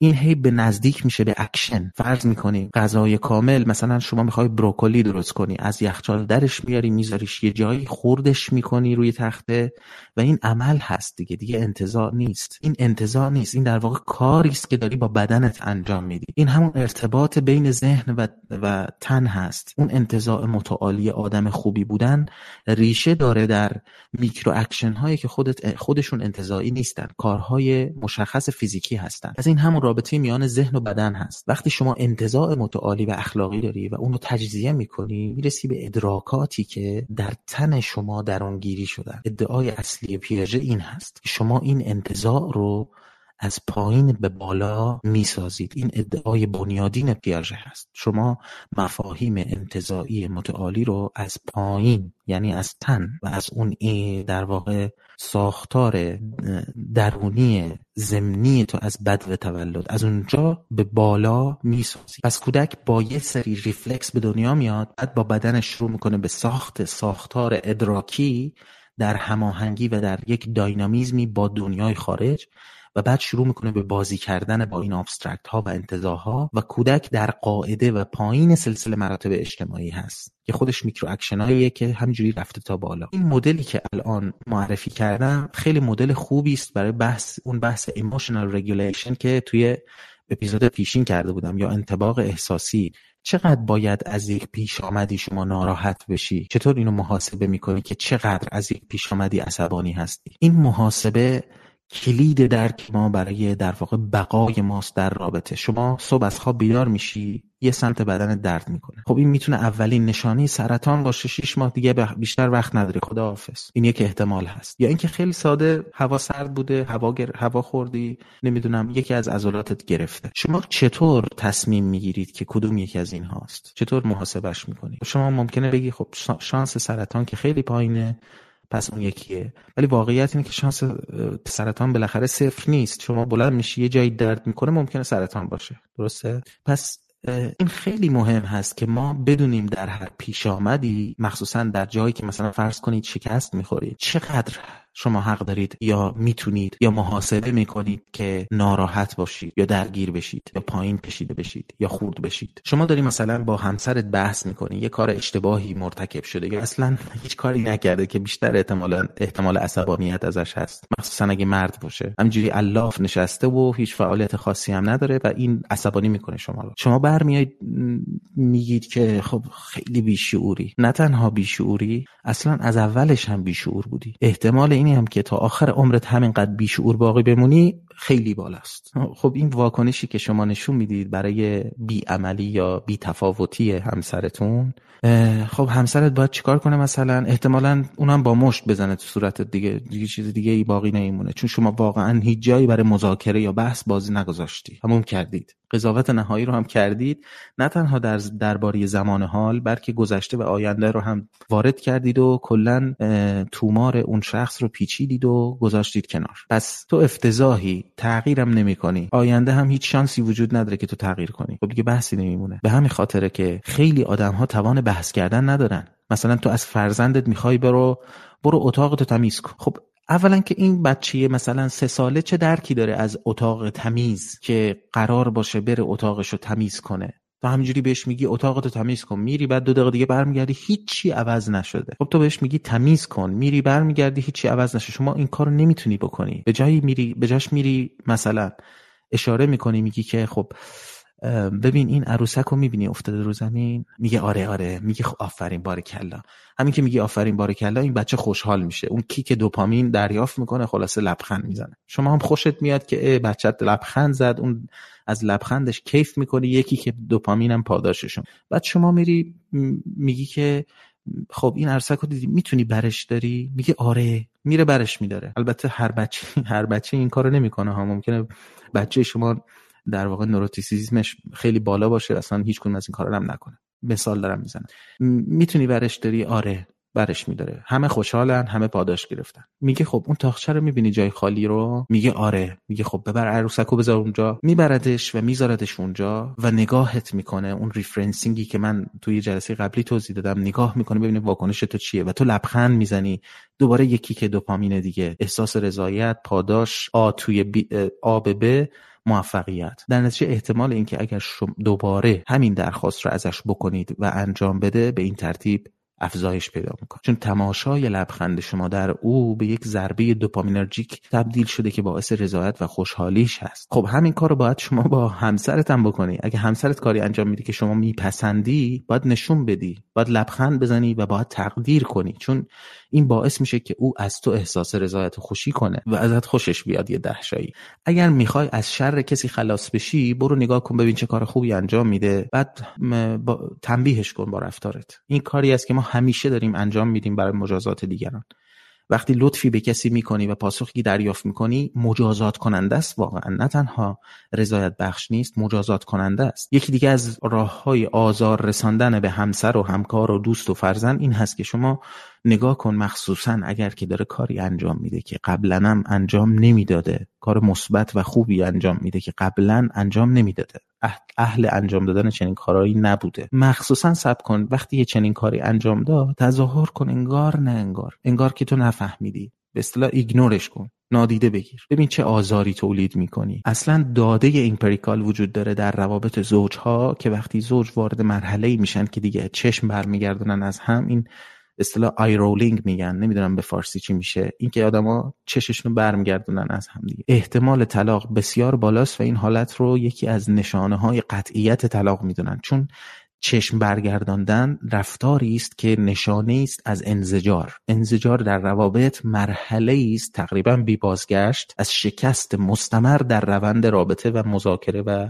این هی به نزدیک میشه به اکشن. فرض می‌کنیم غذای کامل مثلا شما می‌خوای بروکلی درست کنی از یخچال درش میاری میذاریش یه جایی خوردش می‌کنی روی تخته و این عمل هست دیگه. دیگه انتزاع نیست. این انتزاع نیست. این در واقع کاری است که داری با بدنت انجام میدی. این همون ارتباط بین ذهن و, و تن هست. اون انتزاع متعالی آدم خوبی بودن ریشه داره در micro action هایی که خودت خودشون انتزاعی نیستن. کارهای مشخص فیزیکی هستن. از این همون رابطه میان ذهن و بدن هست. وقتی شما انتزاع متعالی و اخلاقی داری و اونو تجزیه می‌کنی می‌رسی به ادراکاتی که در تن شما درونگیری شدن. ادعای اصلی پیاژه این هست شما این انتظاع رو از پایین به بالا می‌سازید. این ادعای بنیادین پیاژه هست. شما مفاهیم انتظایی متعالی رو از پایین یعنی از تن و از اون در واقع ساختار درونی زمینی تو از بد و تولد. از اونجا به بالا می‌سازی. پس کودک با یه سری ریفلکس به دنیا میاد بعد با بدنش شروع می‌کنه به ساخت ساختار ادراکی در هماهنگی و در یک dynamism ی با دنیای خارج. و بعد شروع می‌کنه به بازی کردن با این abstract ها و انتزاع‌ها و کودک در قاعده و پایین سلسله مراتب اجتماعی هست که خودش micro action اییه که همینجوری رفته تا بالا. این مدلی که الان معرفی کردم خیلی مدل خوبی است برای بحث اون بحث emotional regulation که توی اپیزود پیشین کرده بودم یا انطباق احساسی. چقدر باید از یک پیش آمدی شما ناراحت بشی؟ چطور اینو محاسبه می‌کنی که چقدر از یک پیش آمدی عصبانی هستی؟ این محاسبه کلید درک ما برای در واقع بقای ماست در رابطه. شما صبح از خواب بیدار میشی یه سمت بدن درد می‌کنه. خب این می‌تونه اولین نشانی سرطان باشه شش ماه دیگه بیشتر وقت نداری. خدا حافظ این یک احتمال هست. یا اینکه خیلی ساده هوا سرد بوده هوا گر... هوا خوردی نمی‌دونم یکی از عضلاتت گرفته. شما چطور تصمیم می‌گیرید که کدوم یکی از این هاست چطور محاسبش می‌کنید؟ شما ممکنه بگی خب شانس سرطان که خیلی پایینه. پس اون یکیه. ولی واقعیت اینه که شانس سرطان بالاخره صفر نیست. شما بلند میشی یه جایی درد می‌کنه ممکنه سرطان باشه. درسته؟ پس این خیلی مهم هست که ما بدونیم در هر پیش آمدی مخصوصا در جایی که مثلا فرض کنید شکست می‌خورید چقدر شما حق دارید یا می‌تونید یا محاسبه می‌کنید که ناراحت باشید یا درگیر بشید یا پایین کشیده بشید یا خورد بشید. شما داری مثلا با همسرت بحث می‌کنی یه کار اشتباهی مرتکب شده یا اصلا هیچ کاری نکرده که بیشتر احتمال احتمال عصبانیت ازش هست؟ مخصوصا اگه مرد باشه. همجوری الاف نشسته و هیچ فعالیت خاصی هم نداره و این عصبانی می‌کنه شما رو. شما برمیایید میگید که خب خیلی بیشعوری. نه تنها بیشعوری اصلا از اولش هم بیشعور بودی. احتمال اینی هم که تا آخر عمرت همینقدر بیشعور باقی بمونی خیلی بالاست. خب این واکنشی که شما نشون می‌دید برای بیعملی یا بیتفاوتی همسرتون خب همسرت باید چیکار کنه مثلا؟ احتمالا اونم با مشت بزنه تو صورتت دیگه دیگه چیز دیگه ای باقی نمیمونه. چون شما واقعا هیچ جایی برای مذاکره یا بحث بازی نگذاشتی. همون کردید. قضاوت نهایی رو هم کردید. نه تنها در درباره زمان حال بلکه گذشته و آینده رو هم وارد کردید و کلا تومار اون شخص رو پیچیدید و گذاشتید کنار. پس تو افتضاحی تغییرم نمی‌کنی آینده هم هیچ شانسی وجود نداره که تو تغییر کنی. خب دیگه بحثی نمیمونه. به همین خاطره که خیلی آدم ها توان بحث کردن ندارن. مثلا تو از فرزندت می‌خوای برو برو اتاق تو تمیز کن. خب اولا که این بچه مثلا سه ساله چه درکی داره از اتاق تمیز که قرار باشه بره اتاقش رو تمیز کنه؟ تو همینجوری بهش میگی اتاقتو تمیز کن. میری بعد دو دقیقه دیگه برمیگردی هیچی عوض نشده. خب تو بهش میگی تمیز کن. میری برمیگردی هیچی عوض نشده شما این کارو نمی‌تونی بکنی. به جایی میری به جاش میری مثلا اشاره می‌کنی میگی که خب ببین این عروسک رو می‌بینی افتاده رو زمین؟ میگه آره آره. میگه خب آفرین بارکلا همین که میگی آفرین بارکلا این بچه خوشحال میشه. اون کیک دوپامین دریافت می‌کنه خلاصه لبخند می‌زنه. شما هم خوشت میاد که بچت لبخند زد اون از لبخندش کیف می‌کنی یکی که دوپامین هم پاداششون. بعد شما میری میگی که خب این عرصک رو دیدی می‌تونی برش داری؟ میگه آره. میره برش میداره. البته هر بچه هر بچه این کارو نمی‌کنه ها. ممکنه بچه شما در واقع neuroticism ش خیلی بالا باشه اصلا هیچ کدوم از این کارا هم نکنه. مثال دارم می‌زنم. می‌تونی برش داری؟ آره برش میداره. همه خوشحالن همه پاداش گرفتن. میگه خب اون طاقچه رو می‌بینی جای خالی رو؟ میگه آره. میگه خب ببر عروسکو بذار اونجا. میبردش و میذاردش اونجا و نگاهت می‌کنه. اون referencing ی که من توی جلسه قبلی توضیح دادم نگاه می‌کنه ببینه واکنش تو چیه و تو لبخند می‌زنی. دوباره یکی که دوپامین دیگه. احساس رضایت پاداش آ توی بی آ به موفقیت. در نتیجه احتمال اینکه اگر دوباره همین درخواست رو ازش بکنید و انجام بده به این ترتیب افزایش پیدا می‌کنه. چون تماشای لبخند شما در او به یک ضربه دوپامینرژیک تبدیل شده که باعث رضایت و خوشحالیش هست. خب همین کار رو باید شما با همسرت هم بکنی. اگه همسرت کاری انجام میدی که شما میپسندی باید نشون بدی باید لبخند بزنی و باید تقدیر کنی. چون این باعث میشه که او از تو احساس رضایت و خوشی کنه و ازت خوشش بیاد یه دهشایی. اگر می‌خوای از شر کسی خلاص بشی برو نگاه کن ببین چه کار خوبی انجام میده. بعد با... تنبیهش کن با رفتارت. این کاری است که ما همیشه داریم انجام میدیم برای مجازات دیگران. وقتی لطفی به کسی می‌کنی و پاسخی دریافت می‌کنی مجازات کننده است واقعا. نه تنها رضایت بخش نیست مجازات کننده است. یکی دیگه از راه های آزار رساندن به همسر و همکار و دوست و فرزند این هست که شما نگاه کن مخصوصا اگر که داره کاری انجام میده که قبلا هم انجام نمی‌داده. کار مثبت و خوبی انجام میده که قبلا انجام نمی‌داده. اهل انجام دادن چنین کارهایی نبوده. مخصوصا صبر کن. وقتی یه چنین کاری انجام داد تظاهر کن. انگار نه انگار. انگار که تو نفهمیدی. به اصطلاح ignore ش کن. نادیده بگیر. ببین چه آزاری تولید می‌کنی. اصلا داده empirical وجود داره در روابط زوجها که وقتی زوج وارد مرحله میشن که دیگه چشم برمیگردونن از هم این اصطلاح eye rolling میگن. نمی‌دونم به فارسی چی میشه. اینکه آدما چششون برمیگردونن از هم دیگه. احتمال طلاق بسیار بالاست و این حالت رو یکی از نشانه های قطعیت طلاق می‌دونن. چون چشم برگرداندن رفتاری است که نشانه است از انزجار. انزجار در روابط مرحله است تقریبا بی بازگشت از شکست مستمر در روند رابطه و مذاکره و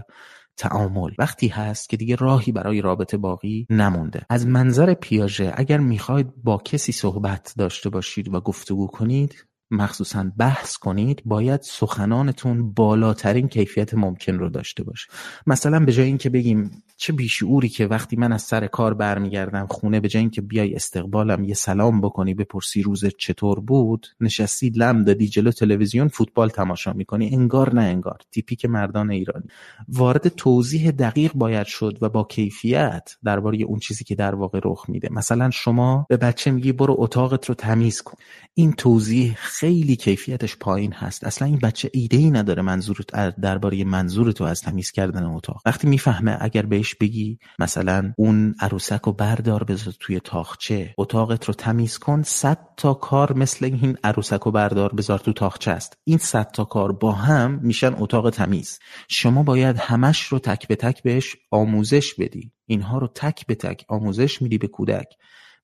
تعامل. وقتی هست که دیگه راهی برای رابطه باقی نمونده. از منظر پیاژه اگر می‌خواید با کسی صحبت داشته باشید و گفتگو کنید مخصوصا بحث کنید باید سخنانتون بالاترین کیفیت ممکن رو داشته باشه. مثلا به جای اینکه بگیم چه بیشعوری که وقتی من از سر کار برمیگردم خونه به جای اینکه بیای استقبالم یه سلام بکنی بپرسی روز چطور بود نشستی لم دادی جلو تلویزیون فوتبال تماشا می‌کنی. انگار نه انگار. تیپیک مردان ایرانی. وارد توضیح دقیق باید شد و با کیفیت درباره اون چیزی که در واقع رخ میده. مثلا شما به بچه میگی برو اتاقت رو تمیز کن. این توضیح خیلی کیفیتش پایین هست. اصلا این بچه ایده ای نداره منظور درباره منظور تو از تمیز کردن اتاق. وقتی می‌فهمه اگر بهش بگی مثلا اون عروسک رو بردار بذار توی طاقچه اتاقت رو تمیز کن صد تا کار مثل این عروسک رو بردار بذار تو طاقچه است. این صد تا کار با هم میشن اتاق تمیز. شما باید همش رو تک به تک بهش آموزش بدی. اینها رو تک به تک آموزش میدی به کودک.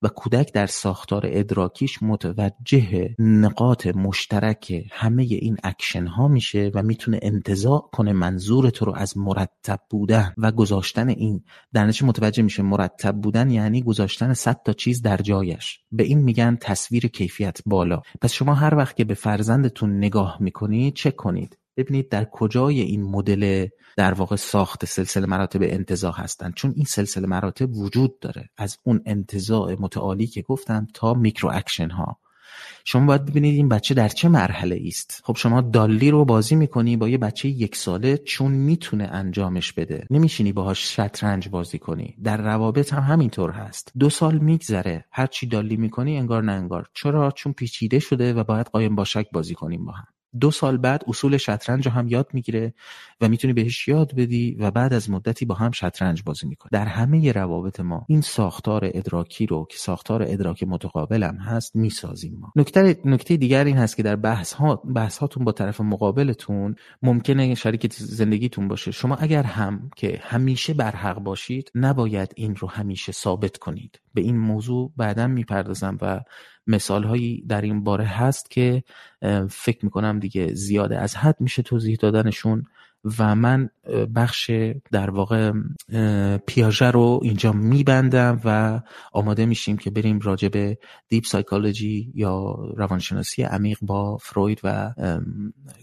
و کودک در ساختار ادراکیش متوجه نقاط مشترک همه این اکشن ها میشه و می‌تونه انتزاع کنه منظور تو رو از مرتب بودن و گذاشتن این در نتیجه متوجه میشه مرتب بودن یعنی گذاشتن صد تا چیز در جایش. به این میگن تصویر کیفیت بالا. پس شما هر وقت که به فرزندتون نگاه می‌کنید چک کنید. ببینید در کجای این مدل در واقع ساخت سلسله مراتب انتزاع هستند چون این سلسله مراتب وجود داره. از اون انتزاع متعالی که گفتم تا micro action ها شما باید ببینید این بچه در چه مرحله است خب شما دالی رو بازی می‌کنی با یه بچه یک ساله چون می‌تونه انجامش بده. نمیشینی باهاش شطرنج بازی کنی. در روابط هم همینطور هست. دو سال میگذره. هر چی دالی می‌کنی انگار نه انگار. چرا؟ چون پیچیده شده و باید قایم باشک بازی کنیم با هم. دو سال بعد اصول شطرنج رو هم یاد می‌گیره و می‌تونی بهش یاد بدی و بعد از مدتی با هم شطرنج بازی می‌کنه در همه روابط ما این ساختار ادراکی رو که ساختار ادراک متقابلم هست می‌سازیم ما. نکته نکته دیگر این هست که در بحث ها بحث هاتون با طرف مقابلتون ممکنه شریک زندگیتون باشه. شما اگر هم که همیشه بر حق باشید نباید این رو همیشه ثابت کنید. به این موضوع بعدا می‌پردازم و مثال هایی در این باره هست که فکر می‌کنم دیگه زیاده از حد میشه توضیح دادنشون و من بخش در واقع پیاژه رو اینجا میبندم و آماده میشیم که بریم راجع به دیپ سایکولوژی یا روانشناسی عمیق با فروید و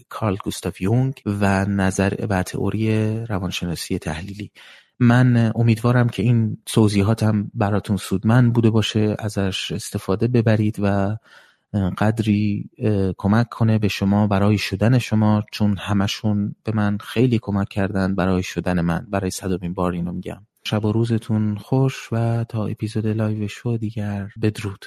کارل گوستاف یونگ و نظر و تئوری روانشناسی تحلیلی. من امیدوارم که این توضیحاتم براتون سودمند بوده باشه ازش استفاده ببرید و قدری کمک کنه به شما برای شدن شما چون همشون به من خیلی کمک کردن برای شدن من. برای صدامین بار اینو میگم. شب و روزتون خوش و تا اپیزود لایو شو دیگر بدرود.